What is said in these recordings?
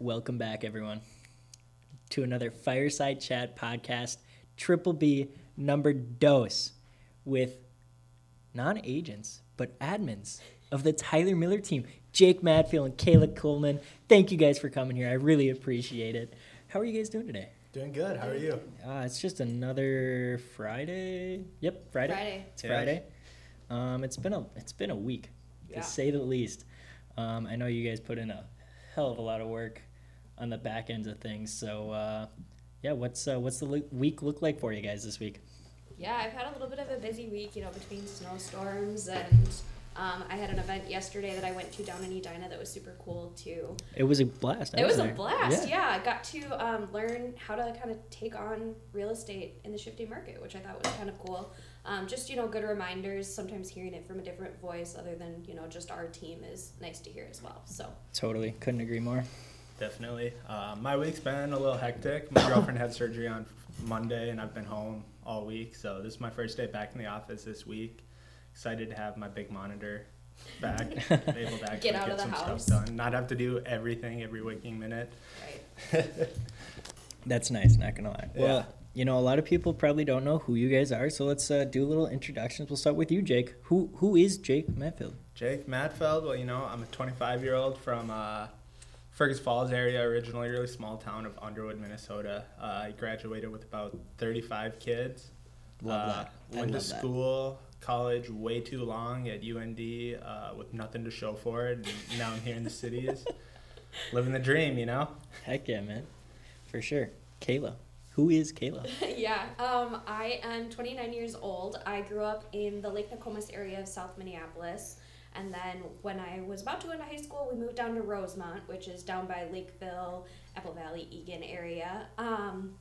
Welcome back, everyone, to another Fireside Chat podcast, Triple B number dose with non agents, but admins of the Tyler Miller team, Jake Mattfeld and Kaela Kullman. Thank you guys for coming here. I really appreciate it. How are you guys doing today? Doing good. How are you? Uh, it's just another Friday. Yep, Friday. Friday. It's Yeah. Friday. Um, it's been a it's been a week, to Yeah. say the least. Um, I know you guys put in a hell of a lot of work on the back ends of things. So uh, yeah, what's uh, what's the week look like for you guys this week? Yeah, I've had a little bit of a busy week, you know, between snowstorms and um, I had an event yesterday that I went to down in Edina that was super cool too. It was a blast. I It was a there. blast. Yeah, I got to um, learn how to kind of take on real estate in the shifting market, which I thought was kind of cool. Um, just you know, good reminders. Sometimes hearing it from a different voice, other than you know just our team, is nice to hear as well. So Totally, couldn't agree more. Definitely. Uh, my week's been a little hectic. My girlfriend had surgery on Monday, and I've been home all week. So this is my first day back in the office this week. Excited to have my big monitor back, able to actually Get out of the some house. stuff done. Not have to do everything every waking minute. right. That's nice. Not gonna lie. Yeah. Well, you know, a lot of people probably don't know who you guys are. So let's uh, do a little introductions. We'll start with you, Jake. Who who is Jake Mattfeld? Jake Mattfeld, well, you know, I'm a 25 year old from uh, Fergus Falls area, originally really small town of Underwood, Minnesota. Uh, I graduated with about 35 kids. Love Uh, that. I Went to love that. school, college way too long at UND uh, with nothing to show for it. And now I'm here in the cities, living the dream, you know? Heck yeah, man. For sure. Kaela. Who is Kaela? yeah, um, I am 29 years old. I grew up in the Lake Nokomis area of South Minneapolis. And then when I was about to go into high school, we moved down to Rosemount, which is down by Lakeville, Apple Valley, Eagan area. Um,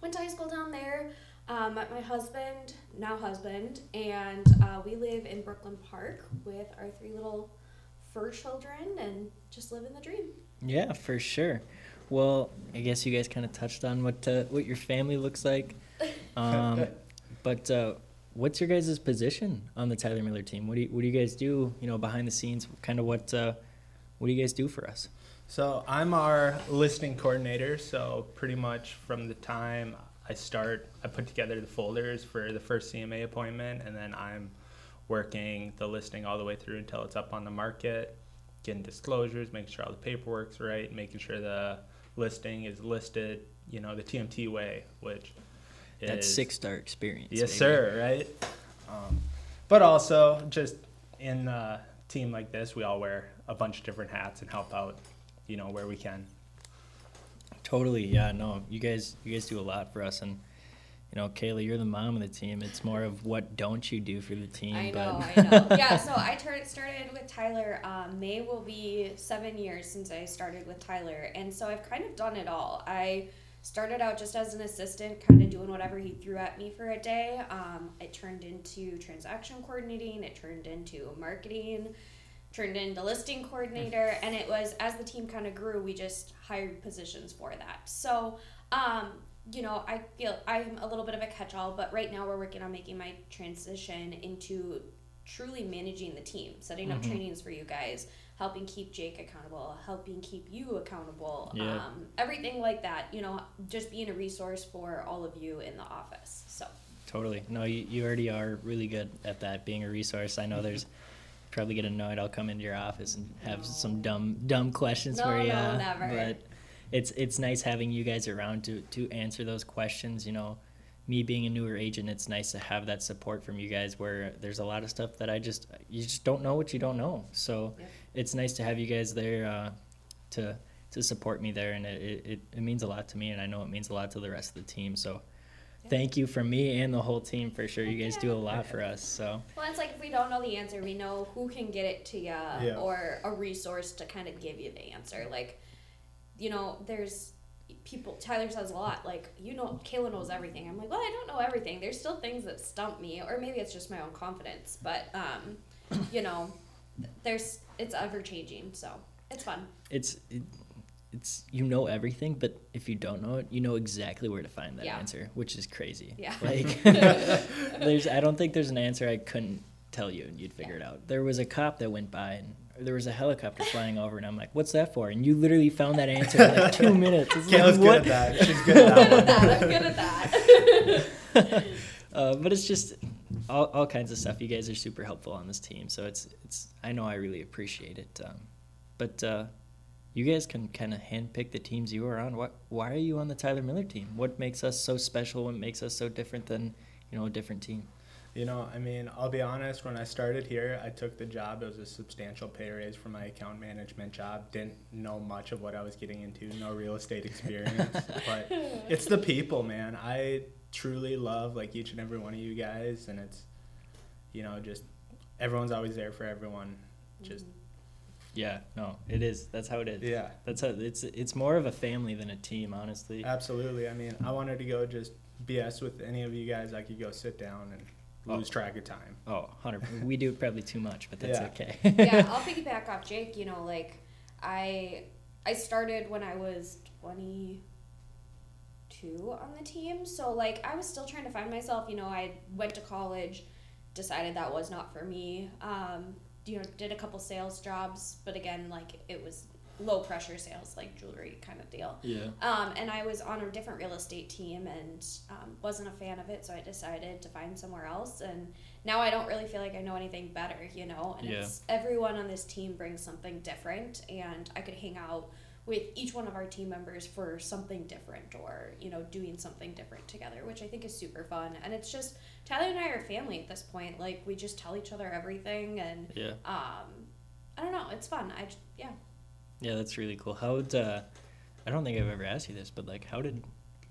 went to high school down there. Um, met my husband, now husband, and uh, we live in Brooklyn Park with our three little fur children and just living the dream. Yeah, for sure. Well, I guess you guys kind of touched on what uh, what your family looks like. Um, but uh, what's your guys' position on the Tyler Miller team? What do you, what do you guys do? You know, behind the scenes, kind of what uh, what do you guys do for us? So I'm our listing coordinator. So pretty much from the time I start, I put together the folders for the first CMA appointment, and then I'm working the listing all the way through until it's up on the market, getting disclosures, making sure all the paperwork's right, making sure the listing is listed, you know, the TMT way, which That's is six star experience. Yes, baby. sir. Right. Um, but also, just in a team like this, we all wear a bunch of different hats and help out, you know, where we can. Totally. Yeah. No, you guys you guys do a lot for us, and you know, Kaela, you're the mom of the team. It's more of what don't you do for the team. I but know, I know. Yeah, so I tur- started with Tyler. Um, May will be seven years since I started with Tyler, and so I've kind of done it all. I started out just as an assistant, kind of doing whatever he threw at me for a day. Um, it turned into transaction coordinating. It turned into marketing. Turned into listing coordinator, and it was as the team kind of grew, we just hired positions for that. So, um, you know, I feel I'm a little bit of a catch all, but right now we're working on making my transition into truly managing the team, setting up Mhm. trainings for you guys, helping keep Jake accountable, helping keep you accountable, Yeah. um, everything like that. You know, just being a resource for all of you in the office. So, Totally. No, you, you already are really good at that, being a resource. I know there's probably get annoyed. I'll come into your office and have No. some dumb dumb questions No, for you. no, never. But it's it's nice having you guys around to to answer those questions. You know, me being a newer agent, it's nice to have that support from you guys. Where there's a lot of stuff that I just you just don't know what you don't know. So Yep. It's nice to have you guys there uh, to to support me there, and it, it, it, it means a lot to me, and I know it means a lot to the rest of the team. So. Yeah. Thank you from me and the whole team for sure. You guys do a lot for us. So well, it's like if we don't know the answer, we know who can get it to you Yeah. or a resource to kind of give you the answer. Like, you know, there's people, Tyler says a lot, like, you know, Kaela knows everything. I'm like, well, I don't know everything. There's still things that stump me, or maybe it's just my own confidence. But, um, you know, there's, it's ever changing. So it's fun. it's it, it's you know everything, but if you don't know it, you know exactly where to find that Yeah. answer, which is crazy. Yeah. Like there's I don't think there's an answer I couldn't tell you and you'd figure it out. There was a cop that went by and there was a helicopter flying over, and I'm like, "What's that for?" And you literally found that answer in like two minutes. It's like, Kaela's good what? at that. She's good at that one. that. I'm good at that. uh, but it's just all, all kinds of stuff. You guys are super helpful on this team, so it's it's. I know I really appreciate it. Um, but uh, you guys can kind of handpick the teams you are on. What? Why are you on the Tyler Miller team? What makes us so special? What makes us so different than you know a different team? You know, I mean, I'll be honest, when I started here, I took the job. It was a substantial pay raise for my account management job. Didn't know much of what I was getting into, no real estate experience. but it's the people, man. I truly love like each and every one of you guys and it's you know, just everyone's always there for everyone. Just mm-hmm. Yeah, no, it is. That's how it is. yeah. That's how it's. It's more of a family than a team, honestly. Absolutely. I mean, I wanted to go just BS with any of you guys. I could go sit down and Oh. lose track of time. Oh, 100 We do probably too much, but that's Yeah. okay. yeah, I'll piggyback off Jake. You know, like I I started when I was twenty two on the team, so like I was still trying to find myself. You know, I went to college, decided that was not for me. Um, you know, did a couple sales jobs, but again, like it was low pressure sales, like jewelry kind of deal. yeah. Um, and I was on a different real estate team and um, wasn't a fan of it, so I decided to find somewhere else. And now I don't really feel like I know anything better, you know. And Yeah. it's everyone on this team brings something different, and I could hang out with each one of our team members for something different, or you know, doing something different together, which I think is super fun. And it's just Tyler and I are family at this point. Like we just tell each other everything, and Yeah. um, I don't know, it's fun. I j- yeah. Yeah, that's really cool. How'd, uh, I don't think I've ever asked you this, but like, how did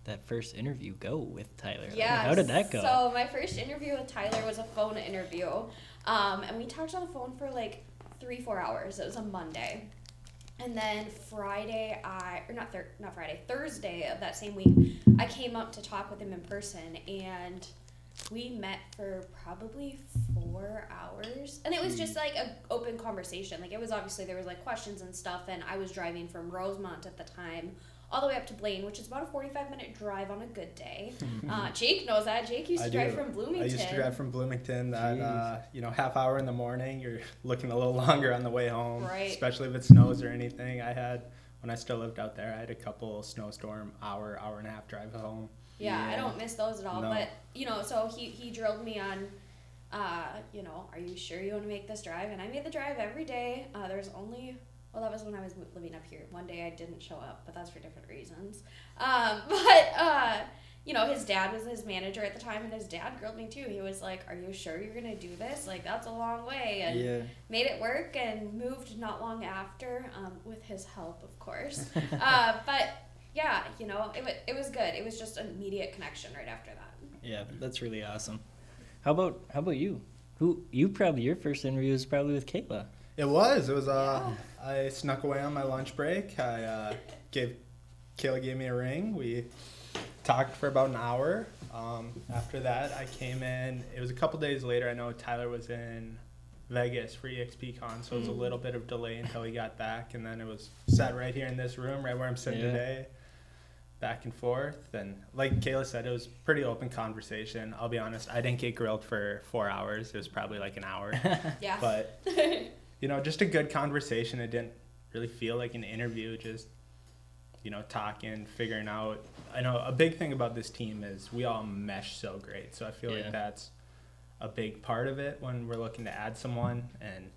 that first interview go with Tyler? Like, Yeah. how did that go? So my first interview with Tyler was a phone interview, um, and we talked on the phone for like three, four hours. It was a Monday, and then Friday, I or not thir- not Friday, Thursday of that same week, I came up to talk with him in person, and we met for probably four hours, and it was just like a open conversation. Like it was obviously there was like questions and stuff, and I was driving from Rosemount at the time all the way up to Blaine, which is about a 45 minute drive on a good day. Uh, Jake knows that. Jake used to I drive do. from Bloomington. I used to drive from Bloomington that uh, you know half hour in the morning. You're looking a little longer on the way home, Right. especially if it snows or anything. I had when I still lived out there. I had a couple snowstorm hour hour and a half drive home. Yeah, I don't miss those at all. No. But you know, so he he drilled me on, uh, you know, are you sure you want to make this drive? And I made the drive every day. Uh, there's only well, that was when I was living up here. One day I didn't show up, but that's for different reasons. Um, but uh, you know, his dad was his manager at the time, and his dad grilled me too. He was like, "Are you sure you're gonna do this? Like, that's a long way." And yeah. made it work and moved not long after um, with his help of course uh, but yeah you know it, wa it was good it was just an immediate connection right after that Yeah, that's really awesome. How about how about you? Who you probably your first interview was probably with Kaela. It was. It was. Uh, I snuck away on my lunch break. I uh, gave Kaela gave me a ring. We talked for about an hour. Um, after that, I came in. It was a couple days later. I know Tyler was in Vegas for EXPCon, so it was a Mm. little bit of delay until he got back, and then it was sat right here in this room, right where I'm sitting Yeah. today. Back and forth, and like Kaela said, it was pretty open conversation. I'll be honest, I didn't get grilled for four hours. It was probably like an hour, yeah but you know, just a good conversation. It didn't really feel like an interview, just, you know, talking, figuring out. I know a big thing about this team is we all mesh so great. So I feel Yeah. like that's a big part of it when we're looking to add someone. And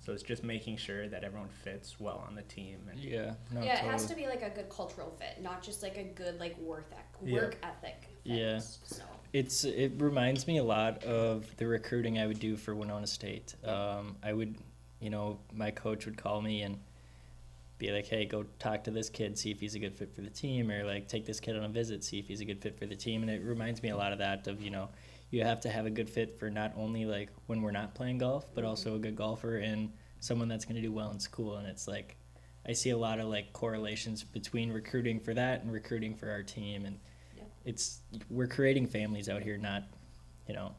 so it's just making sure that everyone fits well on the team. And yeah. No, yeah it has to be like a good cultural fit not just like a good like work ec- Yeah. work ethic fit. Yeah. so It's it reminds me a lot of the recruiting I would do for Winona State. Um, I would, you know, my coach would call me and be like, "Hey, go talk to this kid, see if he's a good fit for the team, or like take this kid on a visit, see if he's a good fit for the team." And it reminds me a lot of that of you know, you have to have a good fit for not only like when we're not playing golf, but also a good golfer and someone that's going to do well in school. And it's like, I see a lot of like correlations between recruiting for that and recruiting for our team, and Yeah. it's we're creating families out here, not you know.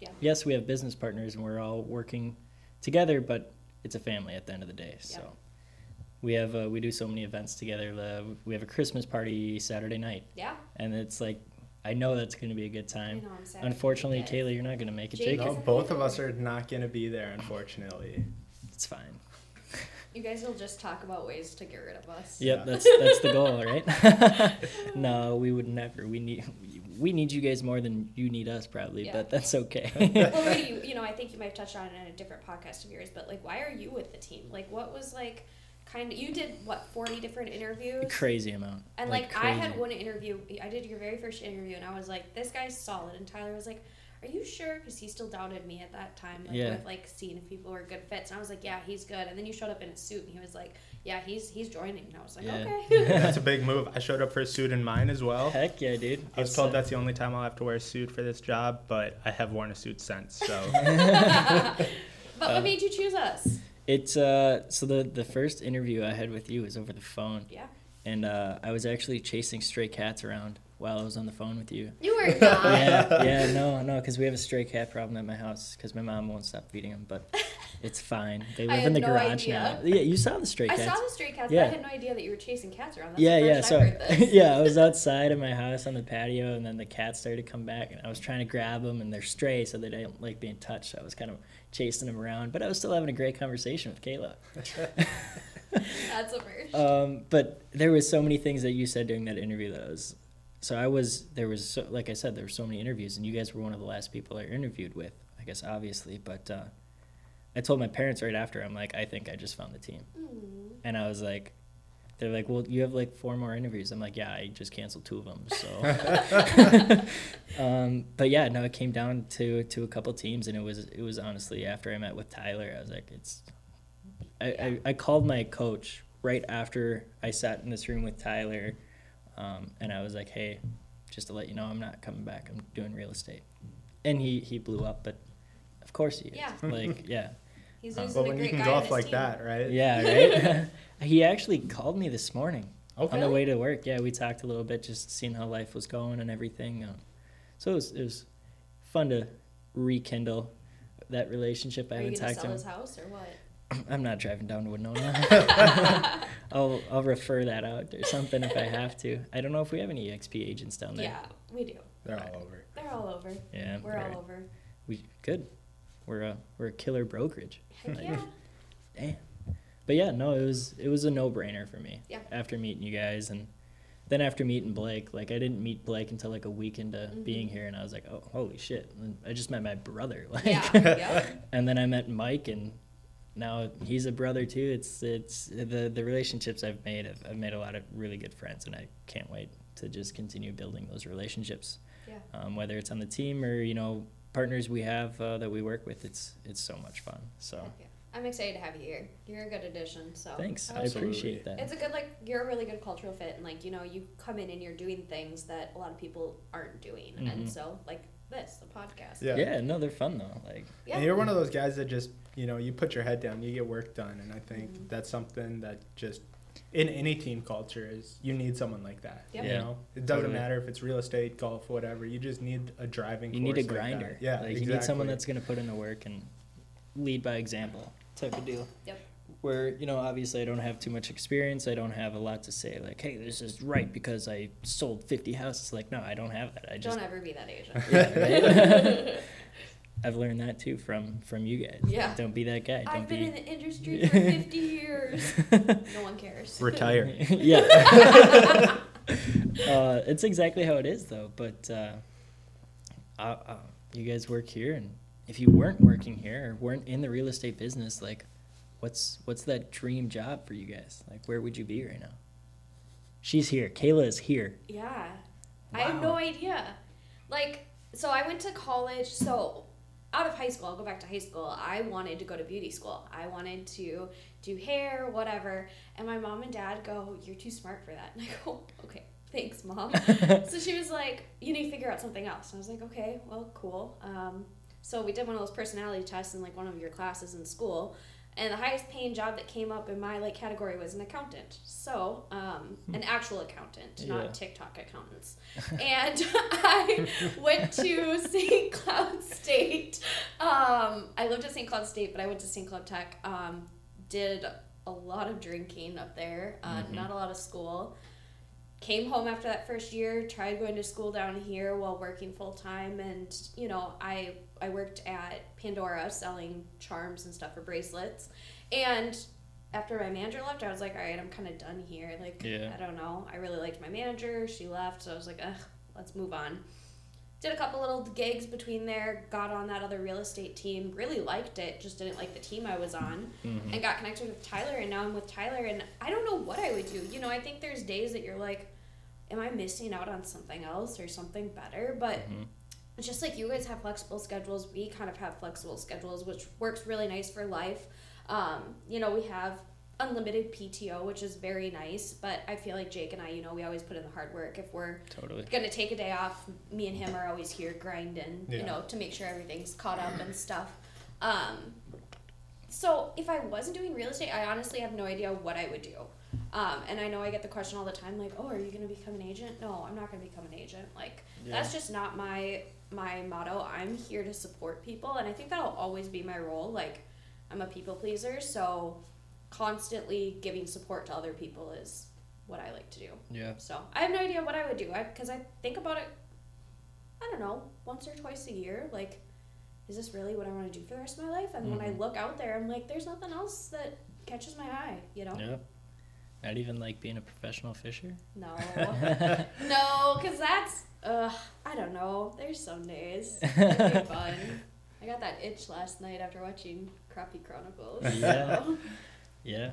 Yeah. Yes, we have business partners and we're all working together, but it's a family at the end of the day. So Yeah. we have uh, we do so many events together. Uh, we have a Christmas party Saturday night, yeah and it's like I know that's going to be a good I time. know, I'm. Unfortunately, Yeah. Kaela, you're not going to make it. Jake Jake, no, both of us are not going to be there, unfortunately. it's fine. You guys will just talk about ways to get rid of us. Yep, Yeah. that's that's the goal, right? no, we would never. We need we need you guys more than you need us, probably, Yeah. but that's okay. well, wait, you, you know, I think you might have touched on it in a different podcast of yours, but like, why are you with the team? Like, what was like, kind of, you did what, 40 different interviews? crazy amount. And like, I had one interview, I did your very first interview, and I was like, this guy's solid. And Tyler was like, are you sure? Because he still doubted me at that time, like Yeah. with like seeing if people were good fits. And I was like, yeah, he's good. And then you showed up in a suit, and he was like, yeah, he's he's joining. And I was like, Yeah. okay. That's a big move. I showed up for a suit in mine as well. Heck yeah, dude. I was It's, told that's the only time I'll have to wear a suit for this job, but I have worn a suit since. So but Uh, what made you choose us? It's uh so the the first interview I had with you was over the phone, Yeah. and uh, I was actually chasing stray cats around while I was on the phone with you. You were not. yeah, yeah, no, no, because we have a stray cat problem at my house because my mom won't stop feeding them, but it's fine. They live in the no garage idea. now. Yeah, you saw the stray cats. I saw the stray cats, Yeah. but I had no idea that you were chasing cats around. That's yeah, the yeah. first So I've heard this. yeah, I was outside of my house on the patio, and then the cats started to come back, and I was trying to grab them, and they're stray, so they don't like being touched. So I was kind of chasing them around, but I was still having a great conversation with Kaela. That's a first. Um, but there was so many things that you said during that interview that I was. So I was there was so, like I said there were so many interviews, and you guys were one of the last people I interviewed with. I guess obviously, but uh, I told my parents right after I'm like I think I just found the team, Mm. and I was like. They're like, well, you have like four more interviews. I'm like, yeah, I just canceled two of them. So, um, but yeah, no, it came down to to a couple teams, and it was it was honestly after I met with Tyler, I was like, it's. I, I, I called my coach right after I sat in this room with Tyler, um, and I was like, hey, just to let you know, I'm not coming back. I'm doing real estate, and he he blew up, but of course he is. Yeah. Like yeah. He's losing well, when you great can guy go on off like team. that, right? Yeah, right. he actually called me this morning Oh, on the way to work. Yeah, we talked a little bit, just seeing how life was going and everything. Um, so it was it was fun to rekindle that relationship. I Are you haven't gonna talked sell to his him. house or what? I'm not driving down to Winona. I'll I'll refer that out or something if I have to. I don't know if we have any EXP agents down there. Yeah, we do. They're all over. They're all over. Yeah, We're right. all over. We good. We're a we're a killer brokerage. Heck Like, yeah. Damn. But yeah, no, it was it was a no brainer for me. Yeah. After meeting you guys and then after meeting Blake, like I didn't meet Blake until like a week into Mhm. being here, and I was like, oh, holy shit! And I just met my brother, like, Yeah. yeah. and then I met Mike, and now he's a brother too. It's it's the the relationships I've made. I've, I've made a lot of really good friends, and I can't wait to just continue building those relationships. Yeah. Um, whether it's on the team or you know partners we have uh, that we work with, it's it's so much fun. So Heck yeah. I'm excited to have you here. You're a good addition. So thanks, I Absolutely. appreciate that. It's a good like you're a really good cultural fit and like you know you come in and you're doing things that a lot of people aren't doing and Mhm. so like this the podcast. Yeah. yeah, no, they're fun though. Like Yeah. And you're one of those guys that just, you know, you put your head down, you get work done, and I think Mhm. that's something that just in any team culture is you need someone like that. Yep. You know, it doesn't Totally. matter if it's real estate, golf, whatever. You just need a driving. you need a force like that. grinder. yeah, like exactly. you need someone that's gonna put in the work and lead by example type of deal. Yep. Where you know, obviously, I don't have too much experience. I don't have a lot to say. Like, hey, this is right because I sold fifty houses. Like, no, I don't have that. I just Don't ever be that Asian. Yeah, right? I've learned that too from from you guys. Yeah. Don't be that guy. Don't I've been be. in the industry for 50 years. No one cares. Retire. yeah. uh, it's exactly how it is, though. But uh, uh, uh, you guys work here, and if you weren't working here or weren't in the real estate business, like, what's what's that dream job for you guys? Like, where would you be right now? She's here. Kaela is here. Yeah. I have no idea. Like, so I went to college. So, out of high school, I'll go back to high school. I wanted to go to beauty school. I wanted to do hair, whatever. And my mom and dad go, You're too smart for that. And I go, Okay, thanks, mom. so she was like, You need to figure out something else. And I was like, Okay, well, cool. Um, so we did one of those personality tests in like one of your classes in school. And the highest paying job that came up in my like category was an accountant. So, um, an actual accountant, Yeah. not TikTok accountants. and I went to St. Cloud State. Um, I lived at St. Cloud State, but I went to St. Cloud Tech. Um, did a lot of drinking up there, uh, Mhm. not a lot of school. Came home after that first year, tried going to school down here while working full time, and you know, I I worked at Pandora selling charms and stuff for bracelets, and after my manager left, I was like, all right, I'm kind of done here. Like, Yeah. I don't know. I really liked my manager. She left, so I was like, ugh, let's move on. Did a couple little gigs between there. Got on that other real estate team. Really liked it. Just didn't like the team I was on. Mhm. And got connected with Tyler, and now I'm with Tyler. And I don't know what I would do. You know, I think there's days that you're like, am I missing out on something else or something better? But Mhm. Just like you guys have flexible schedules, we kind of have flexible schedules, which works really nice for life. Um, you know, we have unlimited PTO, which is very nice, but I feel like Jake and I, you know, we always put in the hard work. If we're Totally. gonna take a day off, me and him are always here grinding, yeah. you know, to make sure everything's caught up and stuff. Um, so if I wasn't doing real estate, I honestly have no idea what I would do. Um, and I know I get the question all the time, like, "Oh, are you gonna become an agent?" No, I'm not gonna become an agent. Like, that's just not my my motto. I'm here to support people, and I think that'll always be my role. Like, I'm a people pleaser, so constantly giving support to other people is what I like to do. Yeah. So I have no idea what I would do. I because I think about it. I don't know, once or twice a year. Like, is this really what I want to do for the rest of my life? And when I Mhm. look out there, I'm like, there's nothing else that catches my eye. You know? Yeah. Not even like being a professional fisher. No, no, because that's. Uh, I don't know. There's some days. It'd fun. I got that itch last night after watching Crappie Chronicles. Yeah. so. Yeah.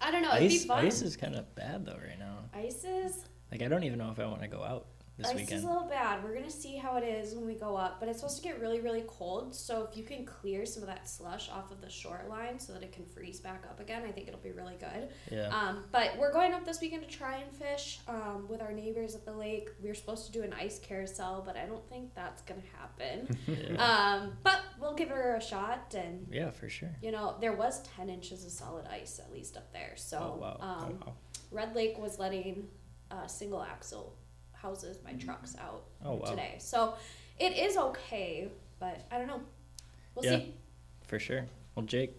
I don't know. It'd be Ice, fun. ice is kind of bad though right now. Ice is Like I don't even know if I want to go out this Ice weekend. is a little bad. We're gonna see how it is when we go up, but it's supposed to get really, really cold. So if you can clear some of that slush off of the shoreline so that it can freeze back up again, I think it'll be really good. Yeah. Um, but we're going up this weekend to try and fish um, with our neighbors at the lake. We were supposed to do an ice carousel, but I don't think that's gonna happen. yeah. um, but we'll give her a shot, and yeah, for sure. you know there was ten inches of solid ice at least up there. So Oh, wow. um, wow. Red Lake was letting uh, single axle houses my trucks out Oh wow. today. So it is okay, but I don't know. We'll Yeah. see. For sure. Well, Jake,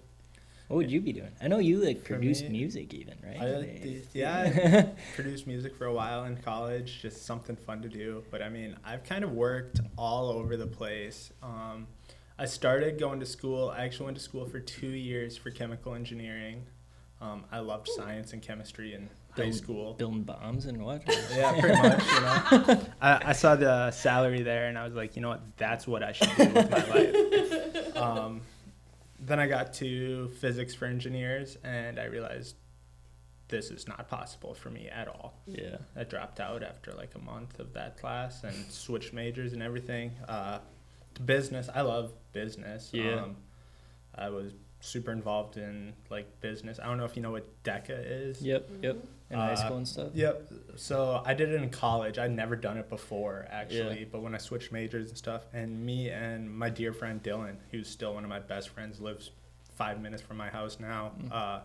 what would you be doing? I know you like For produce music even, right? I, Like- yeah, I produced music for a while in college, just something fun to do. But I mean, I've kind of worked all over the place. Um, I started going to school. I actually went to school for two years for chemical engineering. Um, I loved science and chemistry in high Build- school. Building bombs and what? Yeah, pretty much. You know, I, I saw the salary there, and I was like, you know what, that's what I should do with my life. Um, then I got to physics for engineers, and I realized this is not possible for me at all. yeah. I dropped out after like a month of that class and switched majors and everything. Uh, to business, I love business. Yeah. Um, I was super involved in like business. I don't know if you know what DECA is. Yep. Yep. In high Uh, school and stuff. Yep. So I did it in college. I'd never done it before, actually. But when I switched majors and stuff, and me and my dear friend Dylan, who's still one of my best friends, lives five minutes from my house now. Mm. Uh,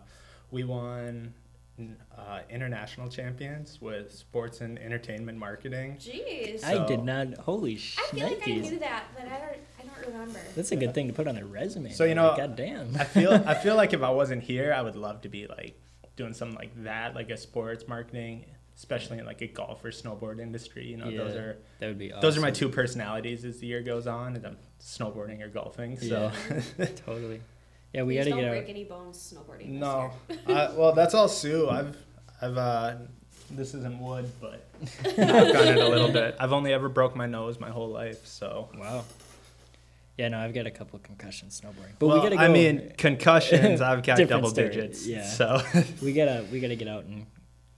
we won uh, international champions with sports and entertainment marketing. Jeez. I did not. Holy sh I feel like I knew that, but I don't. I don't remember. That's a good thing to put on a resume. So, you know, God damn. I feel I feel like if I wasn't here, I would love to be like doing something like that, like a sports marketing, especially in like a golf or snowboard industry. You know, those are that would be awesome. those are my two personalities as the year goes on, and I'm snowboarding or golfing. So totally. Yeah, we got to get don't break out. any bones snowboarding. this no, year. uh, well that's all Sue. I've I've uh, this isn't wood, but I've done it a little bit. I've only ever broke my nose my whole life, so. Wow. Yeah, no, I've got a couple concussions snowboarding, but well, we gotta go. I mean, concussions. I've got double story, digits. yeah. So we gotta we gotta get out and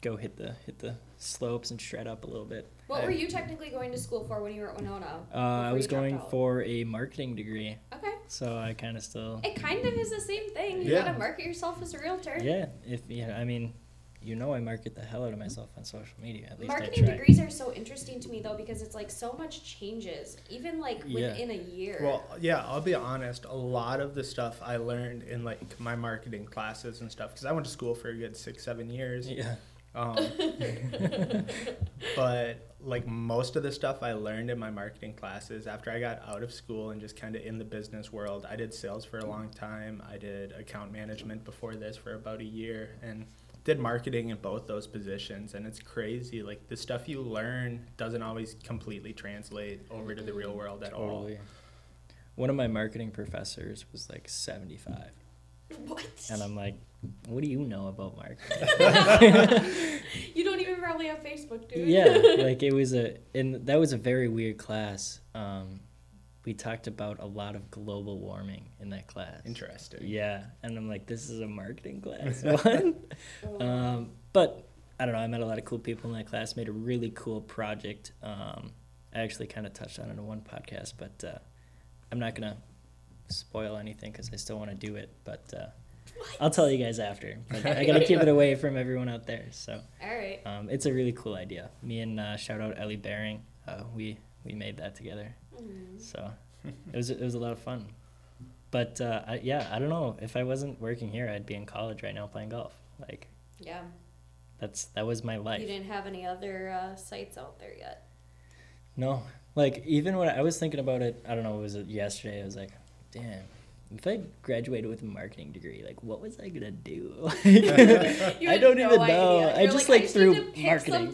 go hit the hit the slopes and shred up a little bit. What were you technically going to school for when you were at Winona? Uh, I was going out? for a marketing degree, Okay. so I kind of still. It kind of is the same thing. You Yeah. gotta market yourself as a realtor. Yeah, if yeah, I mean, you know, I market the hell out of myself on social media. At least Marketing I try. degrees are so interesting to me though because it's like so much changes, even like Yeah. within a year. Well, yeah, I'll be honest. A lot of the stuff I learned in like my marketing classes and stuff, because I went to school for a good six, seven years. Yeah. Um, but like most of the stuff I learned in my marketing classes after I got out of school and just kind of in the business world, I did sales for a long time. I did account management before this for about a year and did marketing in both those positions. And it's crazy. Like the stuff you learn doesn't always completely translate over to the real world at all. One of my marketing professors was like 75. What? And I'm like, what do you know about marketing? you don't even probably have Facebook, dude. yeah, like it was a, and that was a very weird class. Um, we talked about a lot of global warming in that class. Interesting. Yeah, and I'm like, this is a marketing class. What? um, but I don't know. I met a lot of cool people in that class. Made a really cool project. Um, I actually kind of touched on it in one podcast, but uh, I'm not gonna spoil anything because I still want to do it. But uh, I'll tell you guys after. But I gotta keep it away from everyone out there. So All right. um, it's a really cool idea. Me and uh, shout out Ellie Baring. Uh, we we made that together. Mm. So it was it was a lot of fun. But uh, I, yeah, I don't know if I wasn't working here, I'd be in college right now playing golf. Like Yeah. that's that was my life. You didn't have any other uh, sites out there yet. No, like even when I was thinking about it, I don't know, it was it yesterday? I was like, damn. If I graduated with a marketing degree, like what was I gonna do? You I don't no even know. idea. I You're just like need threw marketing.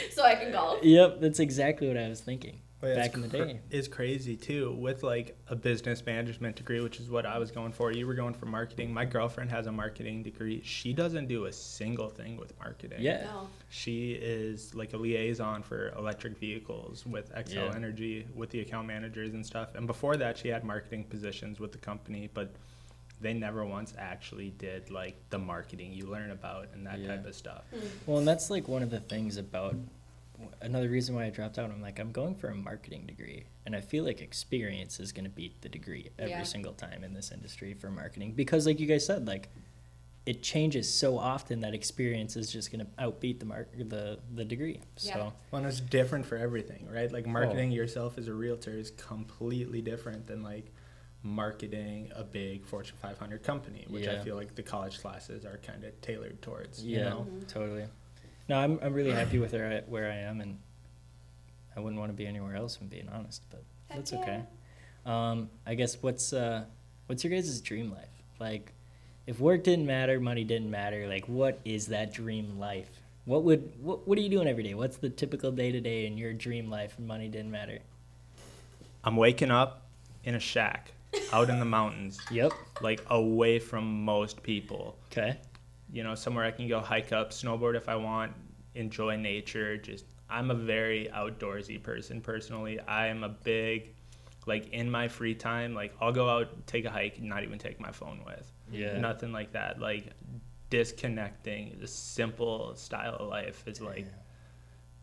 so I can golf. yep, that's exactly what I was thinking But it's back in the cr- day. is crazy too with like a business management degree which is what i was going for you were going for marketing my girlfriend has a marketing degree she doesn't do a single thing with marketing Yeah. No. she is like a liaison for electric vehicles with Xcel Yeah. energy with the account managers and stuff and before that she had marketing positions with the company but they never once actually did like the marketing you learn about and that Yeah. type of stuff hmm. Well, and that's like one of the things about another reason why I dropped out. I'm like, I'm going for a marketing degree, and I feel like experience is going to beat the degree every Yeah. single time in this industry for marketing because, like you guys said, like it changes so often that experience is just going to outbeat the mark the the degree. Yeah. So Well, and it's different for everything, right? Like oh. marketing yourself as a realtor is completely different than like marketing a big Fortune 500 company, which I feel like the college classes are kind of tailored towards. yeah, You know? Mm-hmm. totally. No, I'm I'm really happy with where I, where I am, and I wouldn't want to be anywhere else. I'm being honest, but Heck that's yeah. okay. Um, I guess what's uh, what's your guys' dream life? Like, if work didn't matter, money didn't matter. Like, what is that dream life? What would what What are you doing every day? What's the typical day to day in your dream life? And money didn't matter. I'm waking up in a shack out in the mountains, Yep. like away from most people. Okay. You know, somewhere I can go hike up, snowboard if I want, enjoy nature. Just, I'm a very outdoorsy person personally. I am a big, like, in my free time, like, I'll go out, take a hike, not even take my phone with. Yeah. nothing like that like disconnecting the simple style of life is like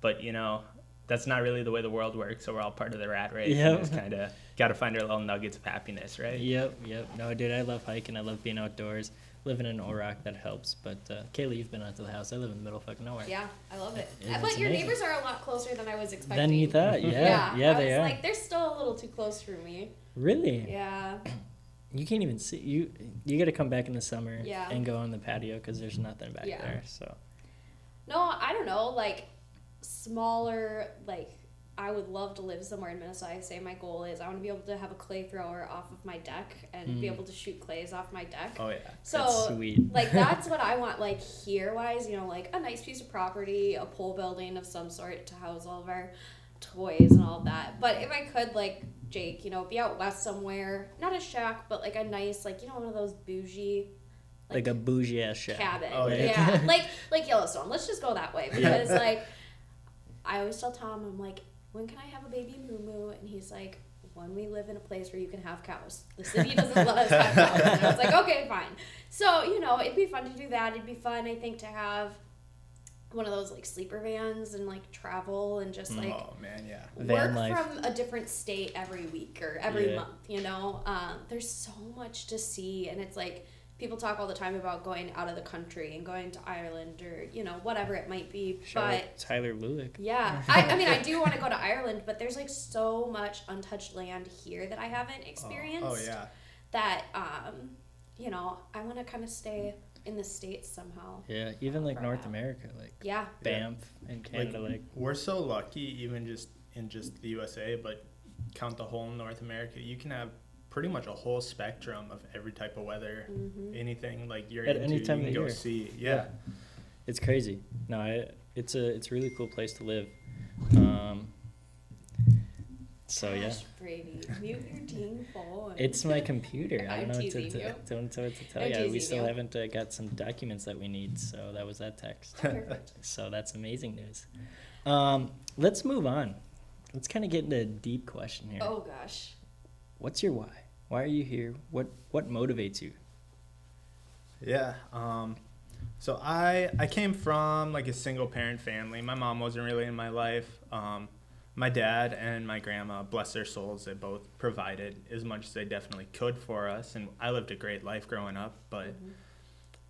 but you know that's not really the way the world works so we're all part of the rat race Yeah. just kind of got to find our little nuggets of happiness right Yep. Yep. No, dude, I love hiking. I love being outdoors. Living in Orac, that helps. But uh, Kaylee, you've been out to the house. I live in the middle of fucking nowhere. Yeah, I love it. Yeah, but your amazing. neighbors are a lot closer than I was expecting. Then you thought, yeah, yeah, I they was are. like, they're still a little too close for me. really? Yeah. You can't even see you. You got to come back in the summer Yeah. and go on the patio because there's nothing back Yeah. there. So No, I don't know. Like smaller, like I would love to live somewhere in Minnesota. I say my goal is I want to be able to have a clay thrower off of my deck and be Mm. able to shoot clays off my deck. oh yeah so that's sweet. like that's what I want. Like here wise, you know, like a nice piece of property, a pole building of some sort to house all of our toys and all that. But if I could, like Jake, you know, be out west somewhere, not a shack, but like a nice, like you know, one of those bougie like, a bougie ass shack. cabin. Oh, yeah. yeah. like like Yellowstone. Let's just go that way because like I always tell Tom, I'm like, when can I have a baby moo moo? And he's like, when we live in a place where you can have cows. The city doesn't let us have cows. And I was like, okay, fine. So you know, it'd be fun to do that. It'd be fun, I think, to have one of those like sleeper vans and like travel and just like oh man yeah Van work life. from a different state every week or every Yeah. month you know um, there's so much to see and it's like people talk all the time about going out of the country and going to ireland or you know whatever it might be Shout but Tyler Lulick. yeah. I, I mean i do want to go to ireland but there's like so much untouched land here that i haven't experienced oh, oh yeah. that um, you know i want to kind of stay in the states somehow. Yeah, even like North now. America, like yeah. Banff and Canada, like, we're so lucky even just in just the usa but count the whole north america you can have pretty much a whole spectrum of every type of weather hmm anything like you're At into any time you of can the go year. see yeah. it's crazy. No, I, it's a it's a really cool place to live. Um, So yeah. Gosh, Brady, mute your team phone. It's my computer. I don't know what to, teasing to, you. don't know what to tell I'm you. We still you. haven't uh, got some documents that we need, so that was that text. Perfect. So that's amazing news. Um, let's move on. Let's kind of get into a deep question here. Oh gosh. What's your why? Why are you here? What what motivates you? Yeah. Um, so I I came from like a single parent family. My mom wasn't really in my life. Um, my dad and my grandma, bless their souls, they both provided as much as they definitely could for us, and I lived a great life growing up. But Mm-hmm.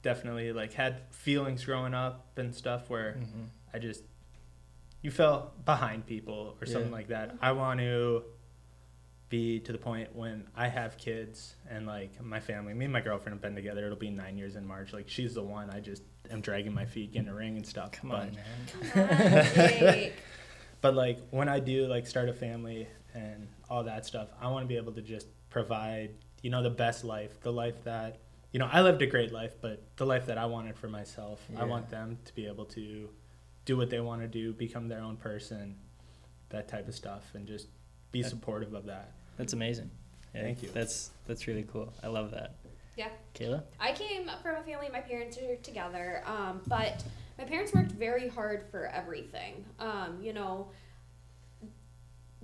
definitely like had feelings growing up and stuff where Mhm. I just you fell behind people or something Yeah. like that. I want to be to the point when I have kids and like my family, me and my girlfriend have been together. It'll be nine years in March. Like she's the one. I just am dragging my feet, getting a ring and stuff. Come but, on, man. Come on, Jake. But like when I do like start a family and all that stuff, I want to be able to just provide, you know, the best life, the life that, you know, I lived a great life, but the life that I wanted for myself. I want them to be able to do what they want to do, become their own person, that type of stuff, and just be supportive of that. That's amazing. Yeah, Thank you. That's that's really cool. I love that. Yeah. Kaela? I came from a family. My parents are together, um, but my parents worked very hard for everything. Um, you know,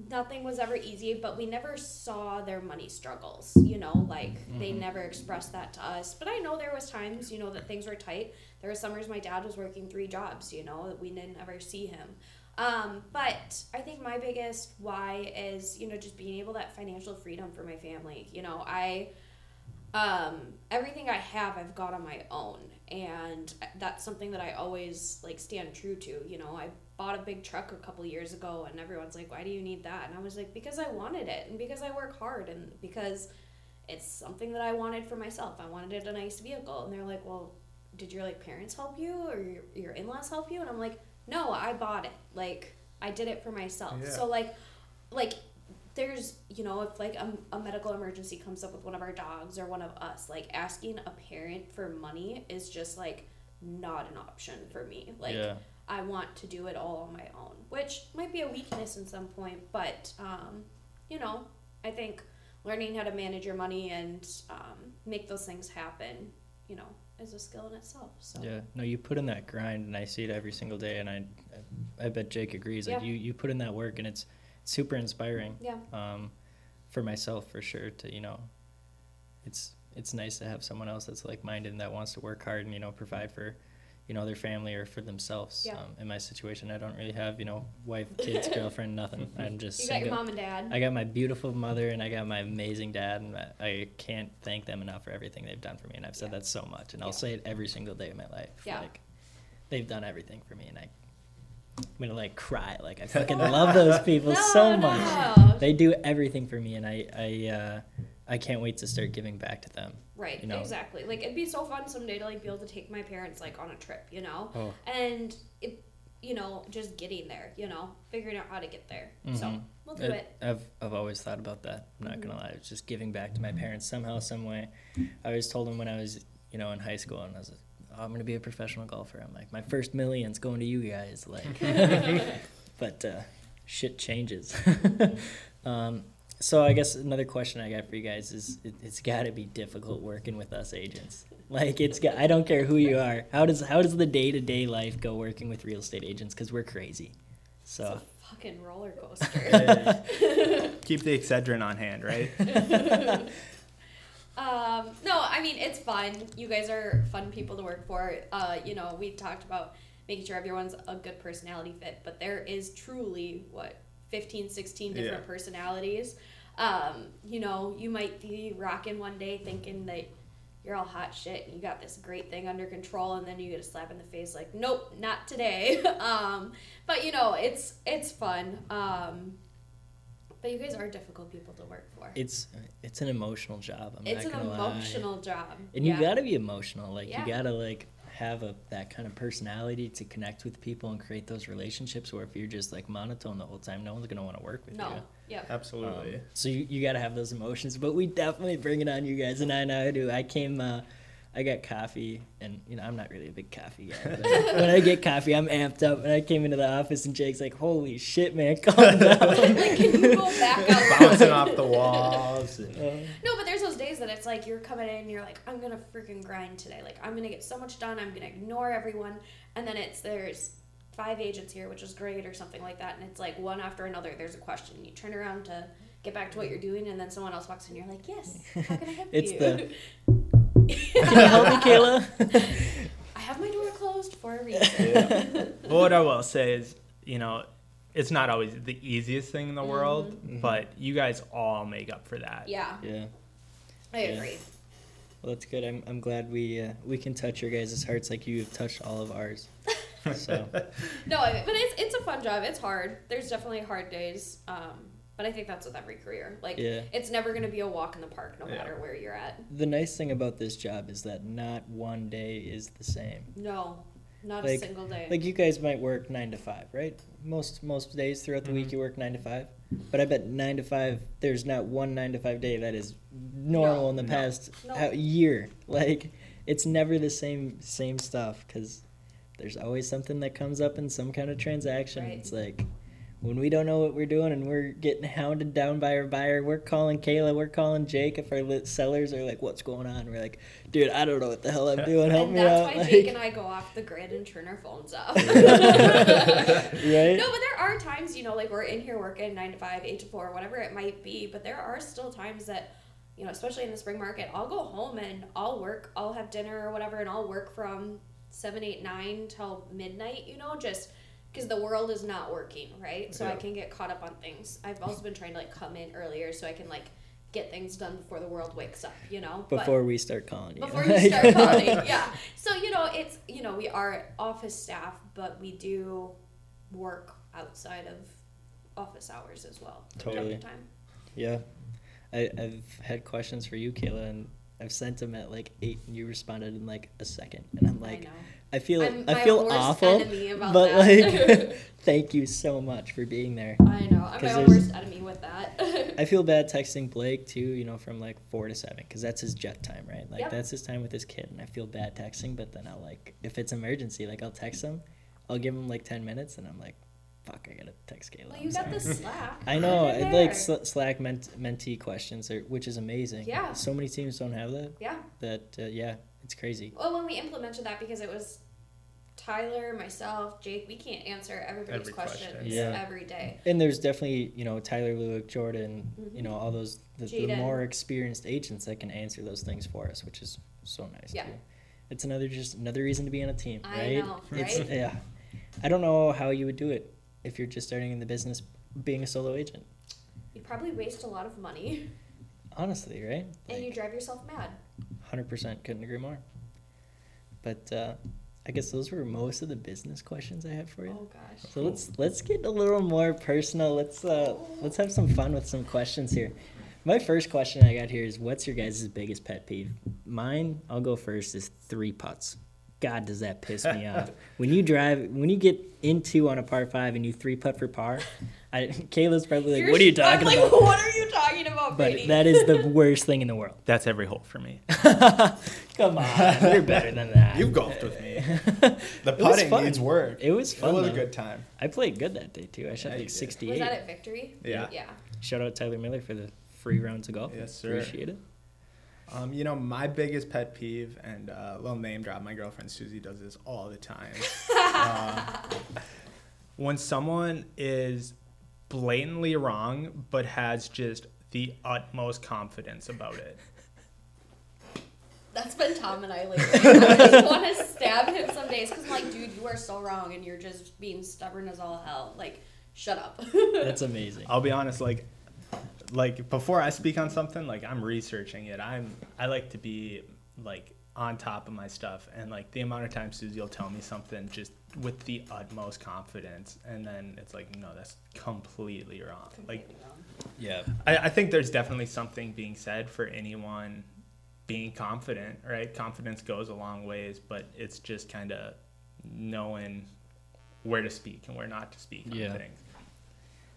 nothing was ever easy, but we never saw their money struggles. You know, like they Mhm. never expressed that to us. But I know there was times, you know, that things were tight. There were summers my dad was working three jobs. You know, that we didn't ever see him. Um, but I think my biggest why is, you know, just being able that financial freedom for my family. You know, I um, everything I have, I've got on my own, and that's something that I always like stand true to. You know, I bought a big truck a couple years ago, and everyone's like, "Why do you need that?" And I was like, "Because I wanted it, and because I work hard, and because it's something that I wanted for myself. I wanted a nice vehicle." And they're like, "Well, did your like parents help you, or your, your in laws help you?" And I'm like, "No, I bought it. Like I did it for myself." Yeah. So like, like there's you know if like a, a medical emergency comes up with one of our dogs or one of us like asking a parent for money is just like not an option for me like yeah. i want to do it all on my own which might be a weakness in some point but um, you know i think learning how to manage your money and um, make those things happen you know is a skill in itself so Yeah. No, you put in that grind, and I see it every single day, and I, I bet Jake agrees. Like Yeah. you, you put in that work, and it's super inspiring. yeah Um, for myself, for sure. To you know, it's it's nice to have someone else that's like minded and that wants to work hard and you know provide for, you know, their family or for themselves. Yeah. Um, in my situation, I don't really have you know wife, kids, girlfriend, nothing. I'm just you got your single. mom and dad I got my beautiful mother and I got my amazing dad, and I- I can't thank them enough for everything they've done for me. And I've said Yeah. that so much, and I'll Yeah. say it every single day of my life. Yeah. Like, they've done everything for me, and I, I'm gonna like cry. Like I fucking love those people no, so much. no. They do everything for me, and I, I, uh, I can't wait to start giving back to them. Right, you know? exactly. Like it'd be so fun someday to like be able to take my parents like on a trip, you know, Oh. and it, you know, just getting there, you know, figuring out how to get there. So Mhm. we'll do I- it. I've I've always thought about that. I'm not gonna lie. It's just giving back to my parents somehow, some way. I always told them when I was, you know, in high school, and I was, like, oh, I'm gonna be a professional golfer. I'm like, my first million's going to you guys. Like, but uh, shit changes. um, so I guess another question I got for you guys is, it, it's got to be difficult working with us agents. Like, it's got. I don't care who you are. How does how does the day to day life go working with real estate agents? Because we're crazy. So. It's a fucking roller coaster. Keep the Excedrin on hand, right? um, no, I mean it's fun. You guys are fun people to work for. Uh, you know, we talked about making sure everyone's a good personality fit, but there is truly what 15, 16 different Yeah. personalities. Um, you know, you might be rocking one day thinking that you're all hot shit and you got this great thing under control and then you get a slap in the face like nope not today um, but you know it's it's fun um, but you guys are difficult people to work for it's it's an emotional job. I'm it's not an gonna lie. emotional job and you gotta be emotional. Like Yeah. you gotta like have a that kind of personality to connect with people and create those relationships. Where if you're just like monotone the whole time, no one's gonna want to work with no you. yep Absolutely. Um, so you, you got to have those emotions, but we definitely bring it on you guys, and I know I do. I came, uh, I got coffee, and you know I'm not really a big coffee guy. But when I get coffee, I'm amped up. And I came into the office, and Jake's like, "Holy shit, man, calm down." like, can you go back out? Bouncing off the walls. and- No, but there's those days that it's like you're coming in and you're like, I'm gonna freaking grind today. Like I'm gonna get so much done. I'm gonna ignore everyone. And then it's there's five agents here, which is great, or something like that. And it's like one after another. There's a question. You turn around to get back to what you're doing, and then someone else walks in. You're like, Yes, how can I help It's you? the- Can you help me, Kaela? I have my door closed for a reason. But what I will say is, you know, it's not always the easiest thing in the world, Mhm. but you guys all make up for that. yeah, yeah. I Yeah. agree. Well, that's good. I'm, I'm glad we uh, we can touch your guys' hearts like you have touched all of ours. So No, but it's it's a fun job. It's hard. There's definitely hard days. Um, but I think that's with every career. Like Yeah. it's never gonna be a walk in the park, no Yeah. matter where you're at. the nice thing about this job is that not one day is the same. No, not Like- a single day. Like you guys might work nine to five, right? Most most days throughout the week Mhm. you work nine to five. But I bet nine to five there's not one nine to five day that is normal No. in the No. past No. year. Like it's never the same same stuff because there's always something that comes up in some kind of transaction. Right. It's like when we don't know what we're doing and we're getting hounded down by our buyer, we're calling Kaela, we're calling Jake if our lit sellers are like, "What's going on?" We're like, "Dude, I don't know what the hell I'm doing. Help and me that's out." why Like, Jake and I go off the grid and turn our phones off. right? No, but there are times, you know, like we're in here working nine to five, eight to four, whatever it might be. But there are still times that, you know, especially in the spring market, I'll go home and I'll work, I'll have dinner or whatever, and I'll work from seven, eight, nine till midnight. You know, just because the world is not working, right? So I can get caught up on things. I've also been trying to like come in earlier so I can like get things done before the world wakes up. You know, But- Before we start calling you. before you start calling. Yeah. So you know, it's you know, we are office staff, but we do work outside of office hours as well. from time to Totally. time. Yeah, I, I've had questions for you, Kaela, and I've sent them at like eight, and you responded in like a second, and I'm like. I, feel, I'm I feel awful, but like, thank you so much for being there. I know. I'm my worst enemy with that. I feel bad texting Blake too, you know, from like four to seven, because that's his jet time, right? Like Yep. that's his time with his kid, and I feel bad texting, but then I'll like, if it's emergency, like I'll text him, I'll give him like ten minutes, and I'm like, fuck, I gotta text Kaela. well, you got the slack. I know, it I like sl- Slack ment- mentee questions, are, which is amazing. Yeah. So many teams don't have that. Yeah. That uh, yeah, it's crazy. Well, when we implemented that, because it was Tyler, myself, Jake, we can't answer everybody's Every questions question. Yeah. every day. And there's definitely you know Tyler Lewick, Jordan, you Mhm. know all those the, the more experienced agents that can answer those things for us, which is so nice. Yeah. Too. It's another just another reason to be on a team, right? I right? know, It's right? yeah. I don't know how you would do it if you're just starting in the business, being a solo agent. You'd probably waste a lot of money, Honestly, right? and you drive yourself mad. Hundred percent couldn't agree more. But uh, I guess those were most of the business questions I had for you. Oh gosh. So let's let's get a little more personal. Let's uh let's have some fun with some questions here. My first question I got here is what's your guys' biggest pet peeve? Mine, I'll go first, is three putts. God, does that piss me off. When you drive, when you get into on a par five and you three putt for par, I, Kaela's probably like, You're- what are you talking I'm about? like, what are you talking about, But Brady? that is the worst thing in the world. That's every hole for me. Come on, you're better than that. You've golfed with me. The It putting needs work. It was fun. It was a good time. I played good that day too. I shot Yeah, you like did. 68. was that at Victory? Yeah. Yeah. Shout out Tyler Miller for the free rounds of golf. Yes, sir. Appreciate it. Um, you know, my biggest pet peeve, and uh, little name drop, my girlfriend Susie does this all the time. uh, When someone is blatantly wrong but has just the utmost confidence about it. That's been Tom and I lately. I just want to stab him some days because I'm like, dude, you are so wrong and you're just being stubborn as all hell. Like, shut up. That's amazing. I'll be honest, like like before I speak on something, like I'm researching it. I'm I like to be like on top of my stuff and like the amount of times Susie will tell me something just with the utmost confidence and then it's like no that's completely wrong like wrong. Yeah. I, I think there's definitely something being said for anyone being confident right confidence goes a long ways but it's just kind of knowing where to speak and where not to speak Yeah. on things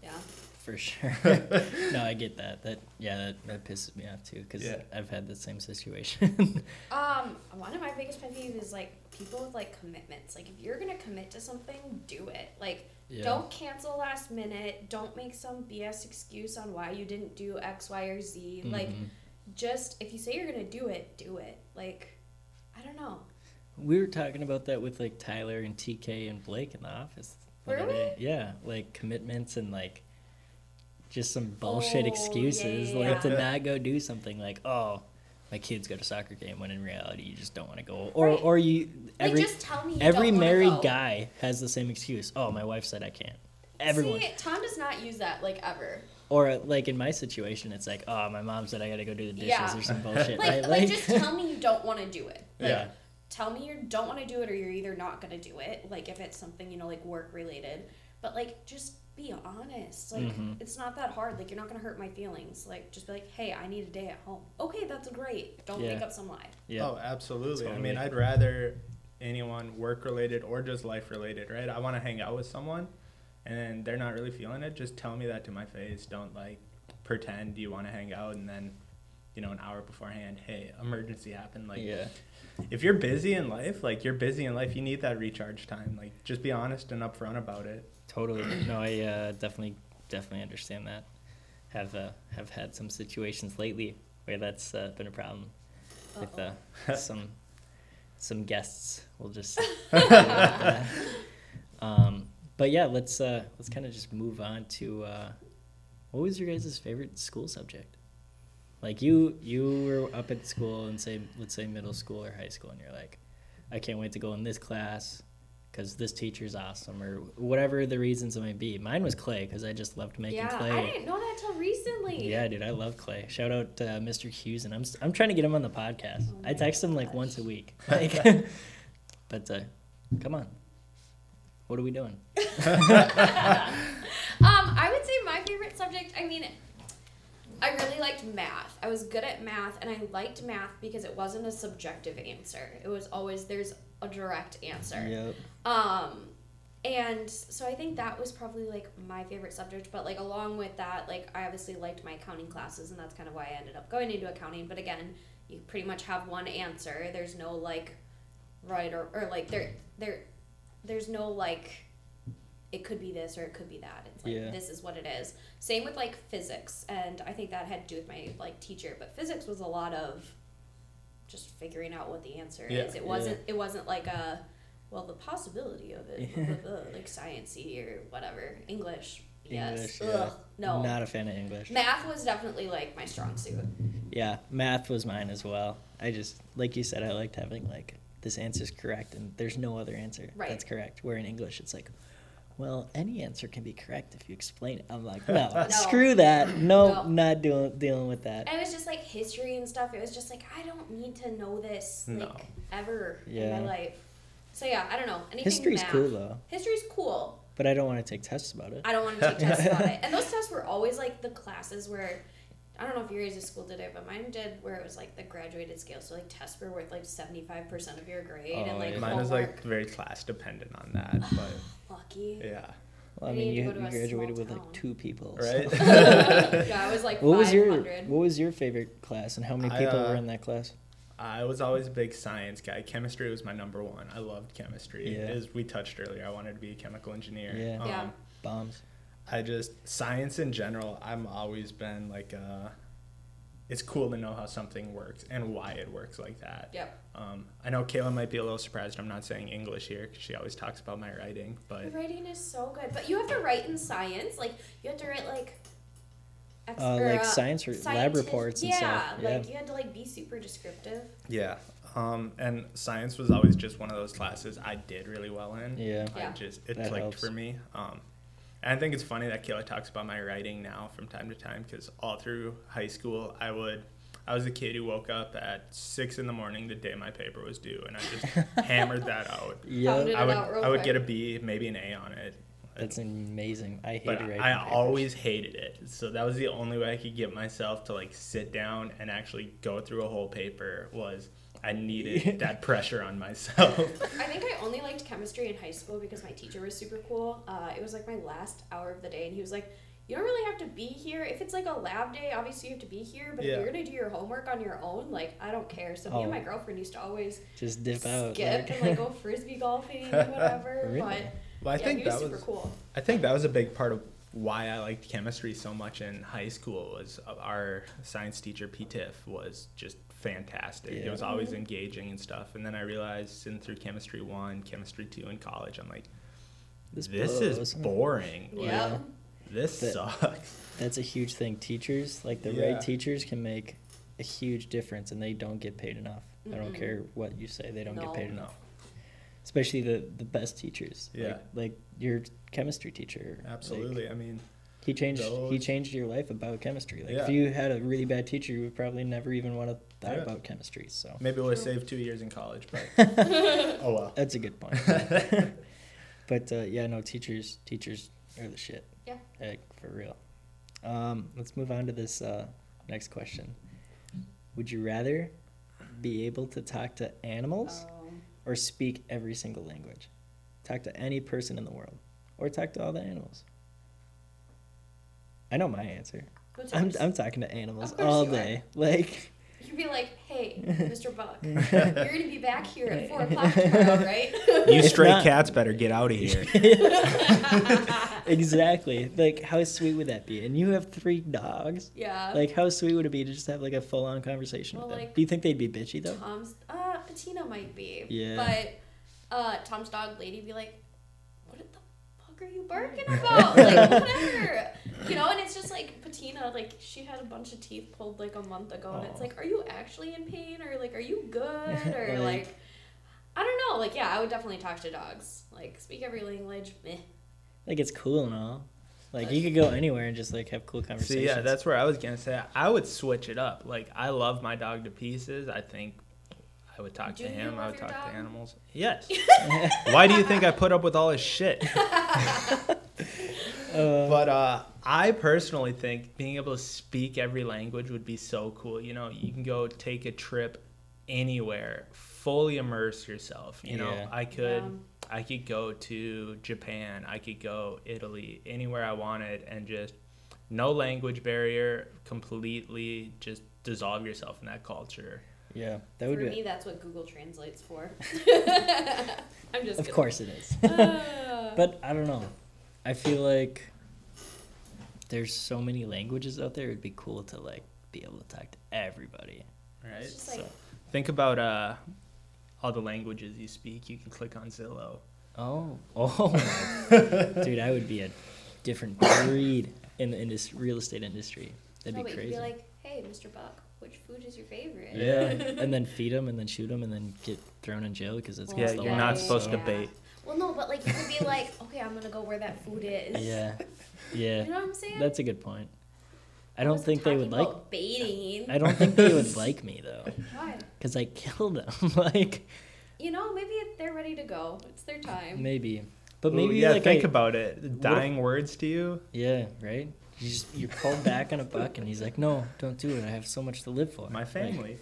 Yeah. For sure. no, I get that. That yeah, that, that pisses me off too because Yeah. I've had the same situation. Um, one of my biggest pet peeves is like people with like commitments. Like if you're gonna commit to something, do it. Like Yeah. don't cancel last minute. Don't make some BS excuse on why you didn't do X, Y, or Z. Like Mhm. just if you say you're gonna do it, do it. Like I don't know. we were talking about that with like Tyler and TK and Blake in the office. the other Were we? day. Yeah, like commitments and like just some bullshit Oh, excuses, yeah, like to not go do something. Like, oh, my kids go to soccer game, when in reality you just don't want to go. Or Right. or you Like every just tell me. You every married guy has the same excuse. Oh, my wife said I can't. Everyone. See, Tom does not use that like ever. Or like in my situation, it's like, oh, my mom said I got to go do the dishes Yeah. or some bullshit. Like, right? like, just tell me you don't want to do it. Like, Yeah. Tell me you don't want to do it, or you're either not gonna do it. Like if it's something you know, like work related. But like, just be honest. Like Mhm. it's not that hard. Like you're not gonna hurt my feelings. Like just be like, hey, I need a day at home. Okay, that's great. Don't Yeah. make up some lie. yeah. Oh, absolutely. I mean, I'd rather anyone work related or just life related, right? I want to hang out with someone and they're not really feeling it. Just tell me that to my face. Don't like pretend you want to hang out and then, you know, an hour beforehand, hey, emergency happened. Like, yeah. if you're busy in life, like you're busy in life, you need that recharge time. Like, just be honest and upfront about it. Totally. No, I uh, definitely definitely understand that. Have uh, have had some situations lately where that's uh, been a problem with uh, some some guests. We'll just. leave it at that. um, but yeah, let's uh, let's kind of just move on to uh, what was your guys' favorite school subject? Like you you were up at school and say let's say middle school or high school and you're like, I can't wait to go in this class because this teacher's awesome or whatever the reasons it might be. Mine was clay because I just loved making yeah, clay. I didn't know that till recently. Yeah, dude, I love Clay. Shout out to uh, Mr. Hughes, and I'm s- I'm trying to get him on the podcast. Oh I my text him like once a week. Like, but uh, come on, what are we doing? Um, I would say my favorite subject. I mean, I really liked math. I was good at math, and I liked math because it wasn't a subjective answer. It was always there's a direct answer. Yep. Um, and so I think that was probably like my favorite subject. But like along with that, like I obviously liked my accounting classes, and that's kind of why I ended up going into accounting. But again, you pretty much have one answer. There's no like right or, or like there there there's no like it could be this or it could be that. It's like Yeah. this is what it is. Same with like physics, and I think that had to do with my like teacher. But physics was a lot of just figuring out what the answer Yeah. is. It wasn't it wasn't like a well the possibility of it blah, blah, blah, like sciencey or whatever English. English, yes. yeah. Ugh, no. Not a fan of English. Math was definitely like my strong suit. Yeah, math was mine as well. I just, like you said, I liked having like this answer is correct and there's no other answer Right. that's correct. Where in English, it's like, well, any answer can be correct if you explain it. I'm like, no, No. screw that. No, No. not doing dealing with that. And it was just like history and stuff. It was just like I don't need to know this like ever Yeah. in my life. So yeah, I don't know. Anything History's math. cool though, History's cool. but I don't want to take tests about it. I don't want to take tests about it. And those tests were always like the classes where I don't know if your guys' school did it, but mine did where it was like the graduated scale. So like tests were worth like seventy five percent of your grade Oh, and like yeah. Mine was like very class dependent on that, but lucky. yeah, Well, I I mean, you, you graduated small with like two people. so- right. yeah, I was like What was your. What was your favorite class, and how many I, people uh, were in that class? I was always a big science guy. Chemistry was my number one. I loved chemistry. Yeah. As we touched earlier, I wanted to be a chemical engineer. Yeah. Um, Yeah. Bombs. I just science in general. I'm always been like, uh, it's cool to know how something works and why it works like that. Yep. Um, I know Kaela might be a little surprised. I'm not saying English here because she always talks about my writing, but Your writing is so good, but you have to write in science. Like you have to write like. ex- Uh, or, like science or lab scientist- reports and yeah, stuff. Yeah. like you had to like be super descriptive. yeah. Um, and science was always just one of those classes I did really well in. Yeah. I Yeah. just it That clicked helps. for me. Um, and I think it's funny that Kaela talks about my writing now from time to time because all through high school I would. I was a kid who woke up at six in the morning the day my paper was due, and I just hammered that out. Yeah. I would out real I would get a B, maybe an A on it. That's amazing. I hate but writing. I papers. always hated it. So that was the only way I could get myself to like sit down and actually go through a whole paper was I needed that pressure on myself. I think I only liked chemistry in high school because my teacher was super cool. Uh, it was like my last hour of the day, and he was like, you don't really have to be here. If it's like a lab day, obviously you have to be here. But Yeah. if you're gonna do your homework on your own, like I don't care. So me and Oh. my girlfriend used to always Just dip out. skip and like go frisbee golfing and whatever. Really? But Well, I yeah, think he was that super was cool. I think that was a big part of why I liked chemistry so much in high school was our science teacher P Tiff was just fantastic. It was always engaging and stuff. And then I realized sitting through chemistry one, chemistry two in college, I'm like, This this, is boring. Like, Yeah. This That- sucks. That's a huge thing. Teachers, like the Yeah. right teachers, can make a huge difference, and they don't get paid enough. I don't care what you say; they don't No. get paid enough. Especially the the best teachers. Yeah. Like, like your chemistry teacher. Like, Absolutely. I mean, he changed. He changed your life about chemistry. Like Yeah. if you had a really bad teacher, you would probably never even want to thought Yeah. about chemistry. So maybe it would have True. saved two years in college, but oh well. that's a good point. but uh, yeah, no, teachers teachers are the shit. Yeah. Like for real. Um, let's move on to this uh, next question. Would you rather be able to talk to animals Um, or speak every single language? Talk to any person in the world or talk to all the animals? I know my answer. what's I'm, yours? I'm talking to animals Of course all you are. day. Like, You'd be like, hey, Mr. Buck, you're gonna be back here at four o'clock tomorrow, right? You If stray not- cats better get out of here. exactly. Like, how sweet would that be? And you have three dogs. yeah. Like, how sweet would it be to just have like a full on conversation Well, with them? like- Do you think they'd be bitchy though? Tom's uh Patina might be. Yeah. But uh Tom's dog lady be like, What the fuck are you barking about? like whatever. You know, and it's just like Patina, like she had a bunch of teeth pulled like a month ago and it's like, Are you actually in pain or like are you good? Or Like- like I don't know. Like yeah, I would definitely talk to dogs. Like speak every language. Meh. Like, it's cool and all. Like, you could go anywhere and just like have cool conversations. See, conversations. yeah, that's where I was gonna say. I would switch it up. Like, I love my dog to pieces. I think I would talk Do to him. I would talk dog? to animals. Yes. Why do you think I put up with all his shit? Uh, But uh, I personally think being able to speak every language would be so cool. You know, you can go take a trip anywhere, fully immerse yourself. You know, I could. Yeah. I could go to Japan. I could go Italy, anywhere I wanted, and just no language barrier. Completely just dissolve yourself in that culture. yeah, that For would be. me that's what Google translates for. I'm just Of kidding. course it is. Uh, But I don't know. I feel like there's so many languages out there. It'd be cool to like be able to talk to everybody. Right. it's like So, Think about uh, all the languages you speak. You can click on Zillow. oh, oh, dude, I would be a different breed in the indus- real estate industry. That'd no, be but crazy. you'd be like, hey, Mr. Buck, which food is your favorite? yeah, and then feed them, and then shoot them, and then get thrown in jail because it's Well, Yeah, against the you're law. not supposed to Yeah. bait. Well, no, but like you could be like, okay, I'm gonna go where that food is. Yeah, yeah, You know what I'm saying? that's a good point. I don't wasn't think they talking would like. baiting. I don't think they would like me though, Why? because I kill them. like You know, maybe they're ready to go. It's their time. maybe, but Well, maybe yeah, like think I, about it. Dying words to you. Yeah, right. You just you're pulled back on a buck, and he's like, "No, don't do it. I have so much to live for." My Like, family.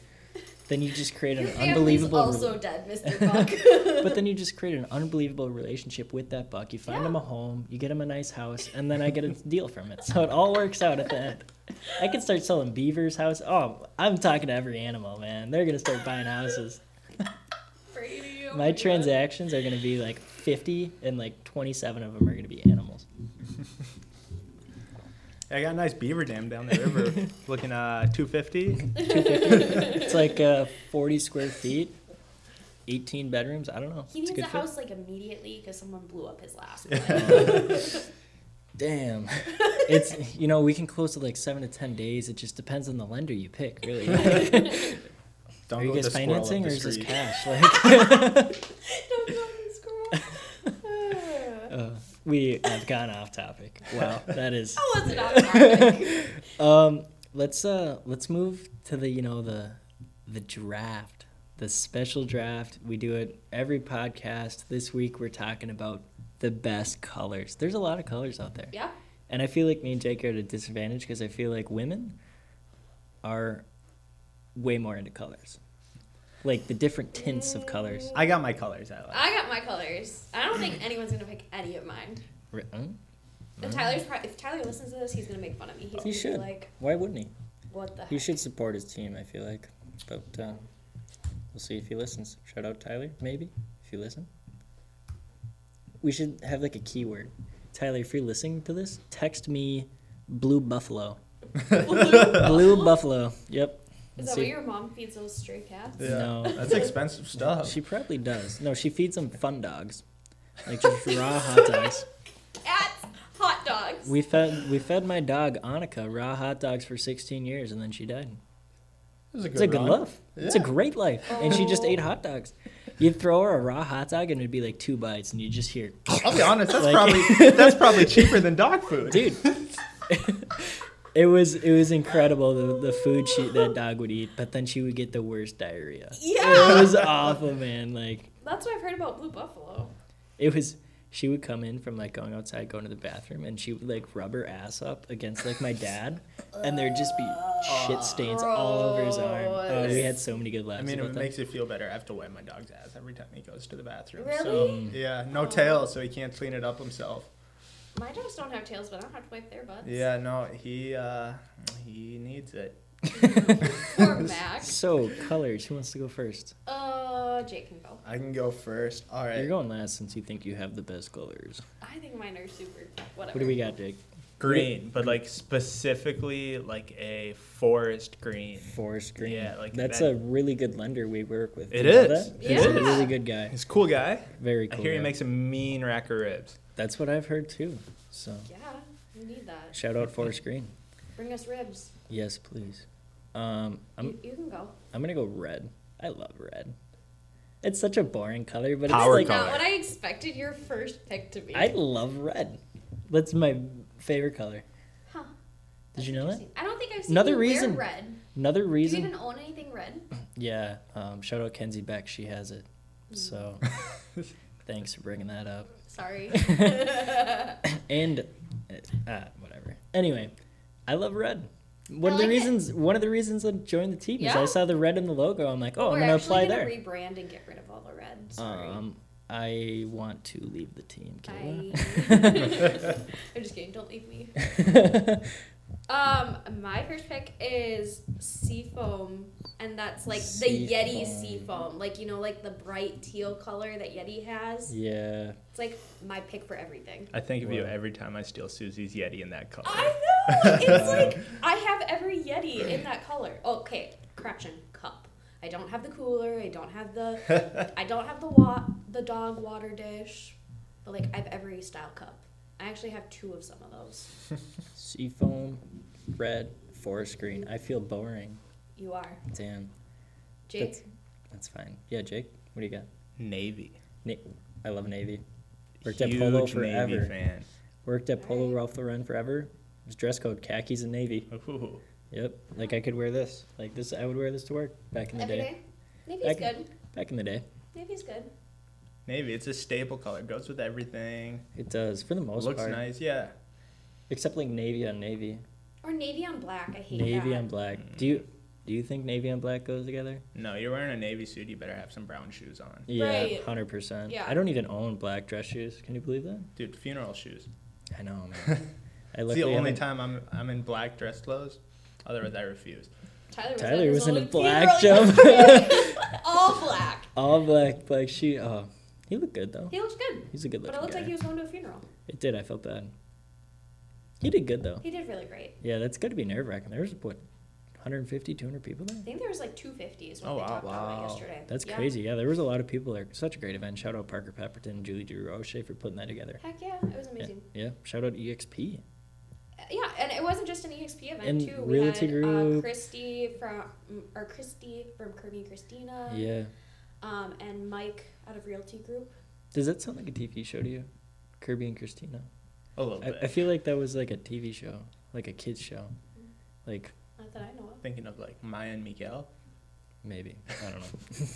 Then you just create an Your family's unbelievable. also rela- dead, Mr. Buck. but then you just create an unbelievable relationship with that buck. You find Yeah. him a home, you get him a nice house, and then I get a deal from it. So it all works out at the end. I could start selling beavers' house. Oh, I'm talking to every animal, man. They're gonna start buying houses. My transactions are gonna be like 50, and like 27 of them are gonna be. I got a nice beaver dam down the river, looking uh 250. It's like uh, 40 square feet, 18 bedrooms. I don't know. He it's needs a good a house like immediately because someone blew up his last one. Damn. It's you know we can close to like seven to ten days. It just depends on the lender you pick, really. Don't are you guys the squirrel up financing or is this cash? Like, Don't go and scroll. uh, we have gone off topic. Wow, that is. I wasn't on topic. Um, let's uh let's move to the you know the the draft, the special draft. We do it every podcast. This week we're talking about the best colors. There's a lot of colors out there. Yeah. And I feel like me and Jake are at a disadvantage because I feel like women are way more into colors. Like the different tints of colors. I got my colors. I. I got my colors. I don't think anyone's gonna pick any of mine. Ri- huh? And Tyler's probably, if Tyler listens to this, he's gonna make fun of me. He's He should. be like, Why wouldn't he? "What the He heck?" should support his team. I feel like, but uh, we'll see if he listens. Shout out Tyler, maybe if you listen. We should have like a keyword. Tyler, if you're listening to this, text me blue buffalo. blue buffalo. Yep. Is that see- what your mom feeds those stray cats? Yeah, No. that's expensive stuff. She probably does. No, she feeds them fun dogs, like just raw hot dogs. Cats, hot dogs. We fed we fed my dog Annika raw hot dogs for 16 years, and then she died. It was a good, It's a good run. life. It's a great life, and she just Oh. ate hot dogs. You'd throw her a raw hot dog, and it'd be like two bites, and you just hear, I'll be honest, that's Like- probably that's probably cheaper than dog food. dude. It was it was incredible the, the food she that dog would eat, but then she would get the worst diarrhea. Yeah. It was awful, man. Like That's what I've heard about Blue Buffalo. it was she would come in from like going outside going to the bathroom and she would like rub her ass up against like my dad and there'd just be shit stains all over his arm oh we had so many good laughs I mean, if about it that. makes you feel better, I have to wipe my dog's ass every time he goes to the bathroom. Really? So, Um, yeah, no tail, so he can't clean it up himself. My dogs don't have tails, but I don't have to wipe their butts. Yeah, no, he uh, he needs it. Poor Max. so colors who wants to go first Uh, Jake can go. I can go first. All right. you're going last since you think you have the best colors I think mine are super. Whatever. what do we got jake Green, but like specifically like a forest green. forest green Yeah, like that's that- a really good lender we work with It Do you that? It he's a really good guy He's a cool guy. very I cool hear he makes a mean rack of ribs. that's what i've heard too so Yeah, we need that. shout out forest green Bring us ribs. yes please um i'm you, you can go. I'm gonna go red. I love red. It's such a boring color, but Power it's like color. Not what I expected your first pick to be. I love red. That's my favorite color. Huh. Did you know that? I don't think I've seen Another reason- red. Another reason. Do you even own anything red? yeah. Um, shout out Kenzie Beck. She has it. So, thanks for bringing that up. Sorry. And, uh, ah, whatever. Anyway, I love red. One I of the like it. reasons, one of the reasons I joined the team is I saw the red in the logo. I'm like, oh, We're I'm gonna apply gonna there. rebrand and get rid of all the red. Sorry. Um, I want to leave the team, I... Kaela. I'm just kidding. Don't leave me. Um, my first pick is Seafoam, and that's like the Yeti Seafoam. Seafoam, like you know, like the bright teal color that Yeti has. yeah. It's like my pick for everything. I think of you every time I steal Susie's Yeti in that color. I know. It's like I have every Yeti in that color. Okay, correction. Cup. I don't have the cooler. I don't have the. I don't have the wa- the dog water dish, but like I have every style cup. I actually have two of some of those. Seafoam, red, forest green. I feel boring. You are Damn. Jake. That's, that's fine. Yeah, Jake, what do you got? Navy. Na- I love Navy. Worked at Polo Huge Navy forever. fan. Worked at Polo Alright. Ralph Lauren forever. It was dress code khakis and navy. Ooh. Yep. Like I could wear this. Like this, I would wear this to work back in the Every day. day. Navy's Back- good. Back in the day, Navy's good. Navy, it's a staple color. Goes with everything. it does for the most part. Looks part. nice. Yeah. Except like navy on navy, Or navy on black. I hate navy that. on black. Mm. Do you do you think navy on black goes together? No, you're wearing a navy suit. You better have some brown shoes on, Yeah, Right. hundred percent. Yeah. I don't even own black dress shoes. Can you believe that? dude. Funeral shoes. I know, man. I It's luckily the only haven't- time I'm I'm in black dress clothes. Otherwise, I refuse. Tyler was, Tyler at was in a black funeral. All black. All black, black shoe. Oh, he looked good though. He looked good. He's a good looker. But it looked guy. like he was going to a funeral. It did. I felt bad. He did good though. He did really great. Yeah, that's got to be nerve wracking. There was what, 150, 200 people there. I think there was like 250 is what Oh, they wow. talked about yesterday. That's Yeah. crazy. Yeah, there was a lot of people there. Such a great event. Shout out Parker Pepperton and Julie Drew O'Shea for putting that together. Heck yeah, it was amazing. yeah. Shout out EXP. Yeah, and it wasn't just an EXP event And too. We Realty had uh, Group. Christy from or Christy from Kirby and Christina. Yeah. Um, and Mike out of Realty Group. Does that sound like a TV show to you? Kirby and Christina. A little I, bit. I feel like that was like a TV show, like a kids show, like Not that I know of. Thinking of like Maya and Miguel. maybe I don't know,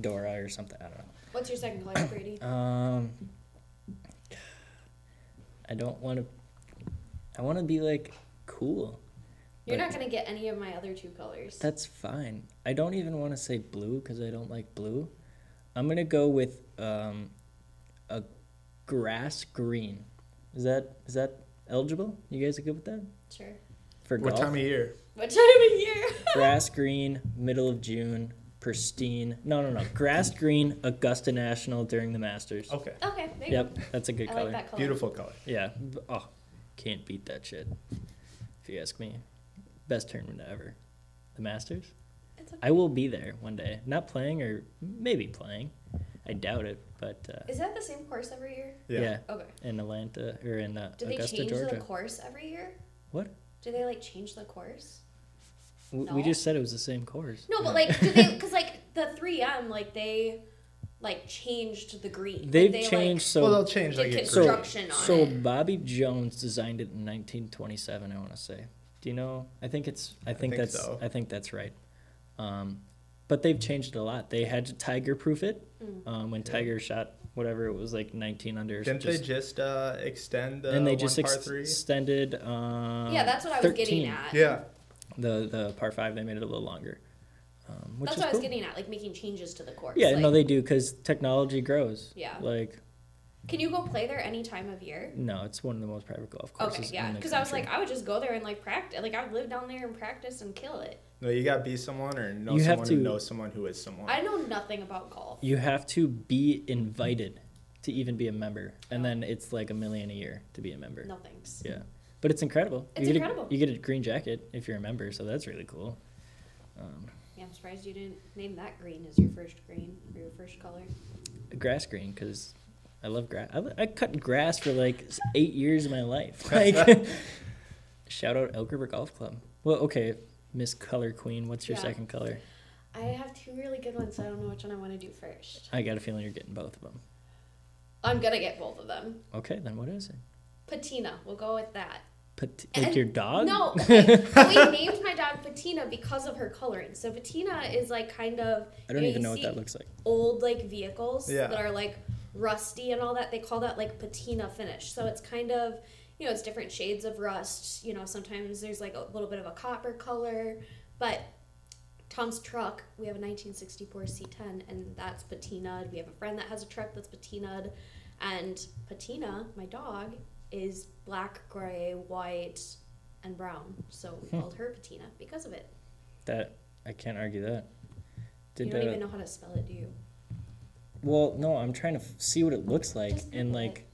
Dora or something. I don't know. What's your second color, Brady? Um, I don't want to. I want to be like cool. You're but not gonna get any of my other two colors. That's fine. I don't even want to say blue because I don't like blue. I'm gonna go with um, a grass green. Is that is that eligible? You guys are good with that Sure. for What golf? time of year? What time of year? Grass green, middle of June, pristine. No, no, no. Grass green, Augusta National during the Masters. Okay. okay, there you Yep, go. that's a good I color. like that color. Beautiful color. Yeah. b- Oh, can't beat that shit. If you ask me, best tournament ever. The Masters. Okay. I will be there one day. Not playing or maybe playing. I doubt it, but uh, Is that the same course every year? yeah. Yeah. Okay. in Atlanta or in uh, Do they Augusta, change Georgia. the course every year? What? Do they like change the course? W- We No. just said it was the same course. No, but like, do they? Because like the 3M, like they, like changed the green. They've they, changed so well, they'll change the like a so, construction on it. so it. Bobby Jones designed it in 1927. I want to say. Do you know? I think it's. I think, think that's. so. I think that's right. Um, but they've changed it a lot. They had to tiger proof it Mm. um, when Tiger shot whatever it was like 19 under. Didn't just, they just uh, extend the and they one just par ex- three? extended. Um, yeah, that's what I was 13. getting at. Yeah. The the par five they made it a little longer. Um, which That's is what I was getting at, like making changes to the course. Yeah, like, no, they do because technology grows. Yeah. Like, Can you go play there any time of year? no, it's one of the most private golf courses. Okay, yeah. Because I was like, I would just go there and like practice. Like I would live down there and practice and kill it. No, you gotta be someone or know You someone to- who knows someone who is someone. I know nothing about golf. you have to be invited to even be a member, and then it's like a million a year to be a member. No thanks. Yeah, but it's incredible. It's you get incredible. A, you get a green jacket if you're a member, so that's really cool. Um, Yeah, I'm surprised you didn't name that green as your first green or your first color. grass green because I love grass. I, I cut grass for like eight years of my life. Like, shout out Elk River Golf Club. Well, okay, Miss Color Queen. What's your Yeah. second color? I have two really good ones, so I don't know which one I want to do first. I got a feeling you're getting both of them. I'm gonna get both of them. Okay, then what is it? Patina, we'll go with that. Pat- like And- your dog? No, okay. we named my dog Patina because of her coloring. So Patina is like kind of I don't you even know what that looks like. Old like vehicles Yeah. that are like rusty and all that. They call that like patina finish. So it's kind of you know it's different shades of rust. You know sometimes there's like a little bit of a copper color, but Tom's truck, we have a 1964 C10, and that's patinaed. We have a friend that has a truck that's patinaed, and Patina, my dog, is black, gray, white, and brown. So we Hmm. called her Patina because of it. That I can't argue that. you Did don't uh, even know how to spell it, do you? well, no, I'm trying to f- see what it looks like Just and Google like.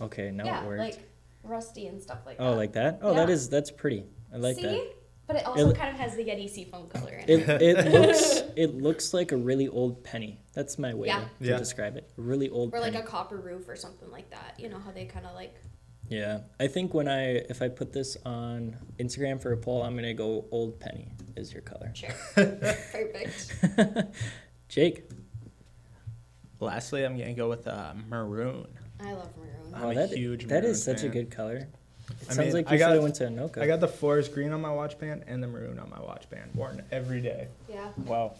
Okay, now yeah, it worked. like rusty and stuff like that. oh, like that? Oh, that Yeah. is that's pretty. I like See? that. But it also It- kind of has the Yeti seafoam color in it. It it looks it looks like a really old penny. That's my way Yeah. to, to Yeah. describe it. A really old or like a copper roof or something like that. You know how they kind of like. Yeah, I think when I if I put this on Instagram for a poll, I'm gonna go old penny is your color. Sure. Perfect. Jake, Lastly, I'm gonna go with uh, maroon. I love maroon. I'm oh, a that huge that maroon is such a good color. It I sounds mean, like I you should got- have went to Anoka. I got the forest green on my watch band and the maroon on my watch band, worn every day. Yeah, Wow.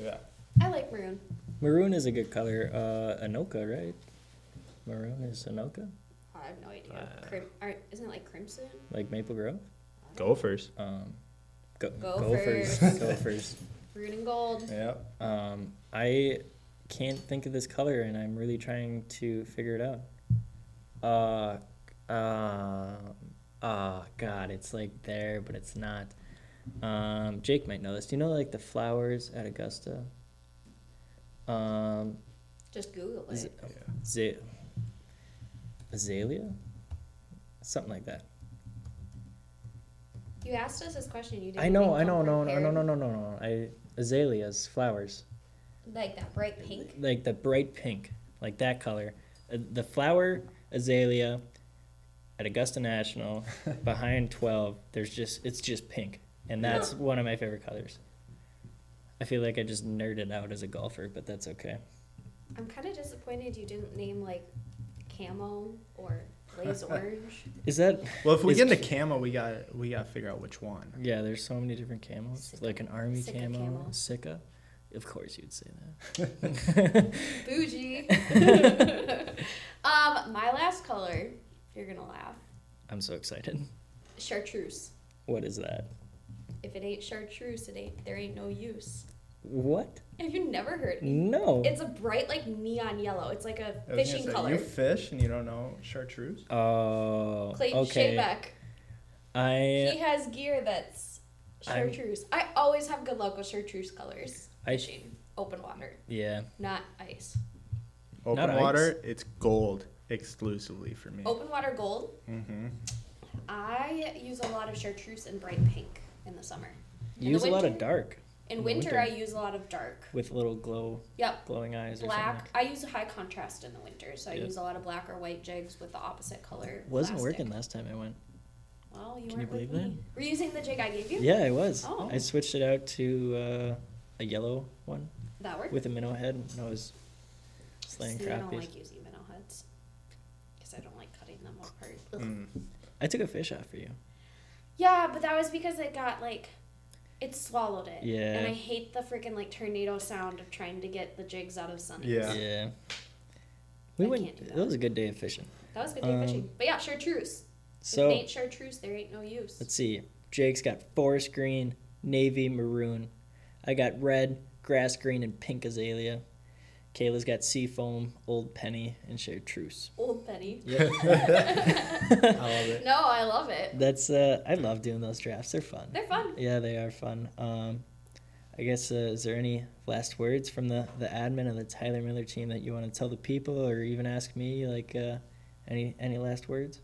Yeah. I like maroon. Maroon is a good color. Uh, Anoka, right? Maroon is Anoka, I have no idea. Uh, Crim- are, isn't it like crimson? like Maple Grove. Gophers. Um, go, Gophers. Gophers. Gophers. Maroon and gold. Yeah. Um, I can't think of this color, and I'm really trying to figure it out. Uh, uh, oh God, it's like there, but it's not. Um, Jake might know this. Do you know like the flowers at Augusta? Um, Just Google is it. it Z- azalea? Something like that. You asked us this question. You didn't. I know, I know, come no, no, no, no, no, no, no. I azaleas, flowers. Like that bright pink. like the bright pink, like that color. Uh, the flower azalea at Augusta National behind 12, there's just it's just pink. And that's one of my favorite colors. I feel like I just nerded out as a golfer, but that's okay. I'm kind of disappointed you didn't name like camo or blaze orange. Is that Well, if we Is- get into camo, we got we got to figure out which one. Yeah, there's so many different camos. Sitka- Like an army Sitka camo, camo. Sitka. Of course you'd say that. Bougie. um, my last color. You're gonna laugh. I'm so excited. Chartreuse. What is that? If it ain't chartreuse, it ain't there ain't no use. What? Have you never heard? No. It's a bright like neon yellow. It's like a I was gonna fishing say, color. You fish and you don't know chartreuse? Oh. Clayton okay. Shabeck. I He has gear that's I'm- chartreuse. I always have good luck with chartreuse colors. I- Fishing. Open water, yeah. not ice. Open Not water, it's gold exclusively for me. Open water gold. Mm-hmm. I use a lot of chartreuse and bright pink in the summer. In Use the a lot of dark In In winter, winter. I use a lot of dark. with little glow, Yep. glowing eyes or Black. something. I use a high contrast in the winter, so I Yep. use a lot of black or white jigs with the opposite color. Wasn't plastic. working last time I went. Well, you Can you believe me. Were you using the jig I gave you? Yeah, I was. Oh. I switched it out to uh, a yellow one That worked. with a minnow head, and I was slaying See, I don't like using minnow heads because I don't like cutting them apart. Mm. I took a fish off for you. Yeah, but that was because it got like, it swallowed it. Yeah. And I hate the freaking like tornado sound of trying to get the jigs out of sunnies. Yeah. Yeah. We I went. can't do It that. was a good day of fishing. That was a good day Um, fishing. But yeah, chartreuse. So if it ain't chartreuse, there ain't no use. let's see. Jake's got forest green, navy, maroon. I got red, grass green, and pink azalea. Kaela's got seafoam, old penny, and chartreuse. Old Penny. Yep. I love it. No, I love it. That's uh, I love doing those drafts. They're fun. They're fun. Yeah, they are fun. Um, I guess uh, is there any last words from the the admin of the Tyler Miller team that you want to tell the people, or even ask me? Like uh, any any last words?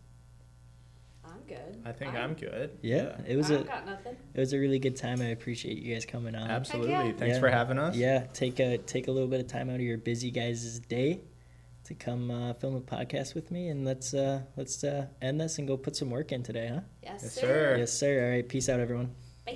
I'm good. I think I'm good. Yeah, it was I a got nothing. it was a really good time. I appreciate you guys coming on. Absolutely. yeah. Thanks Yeah. for having us. Yeah, take a take a little bit of time out of your busy guys' day to come uh, film a podcast with me, and let's uh, let's uh, end this and go put some work in today, huh? Yes, Yes, sir. sir. Yes, sir. All right, peace out, everyone.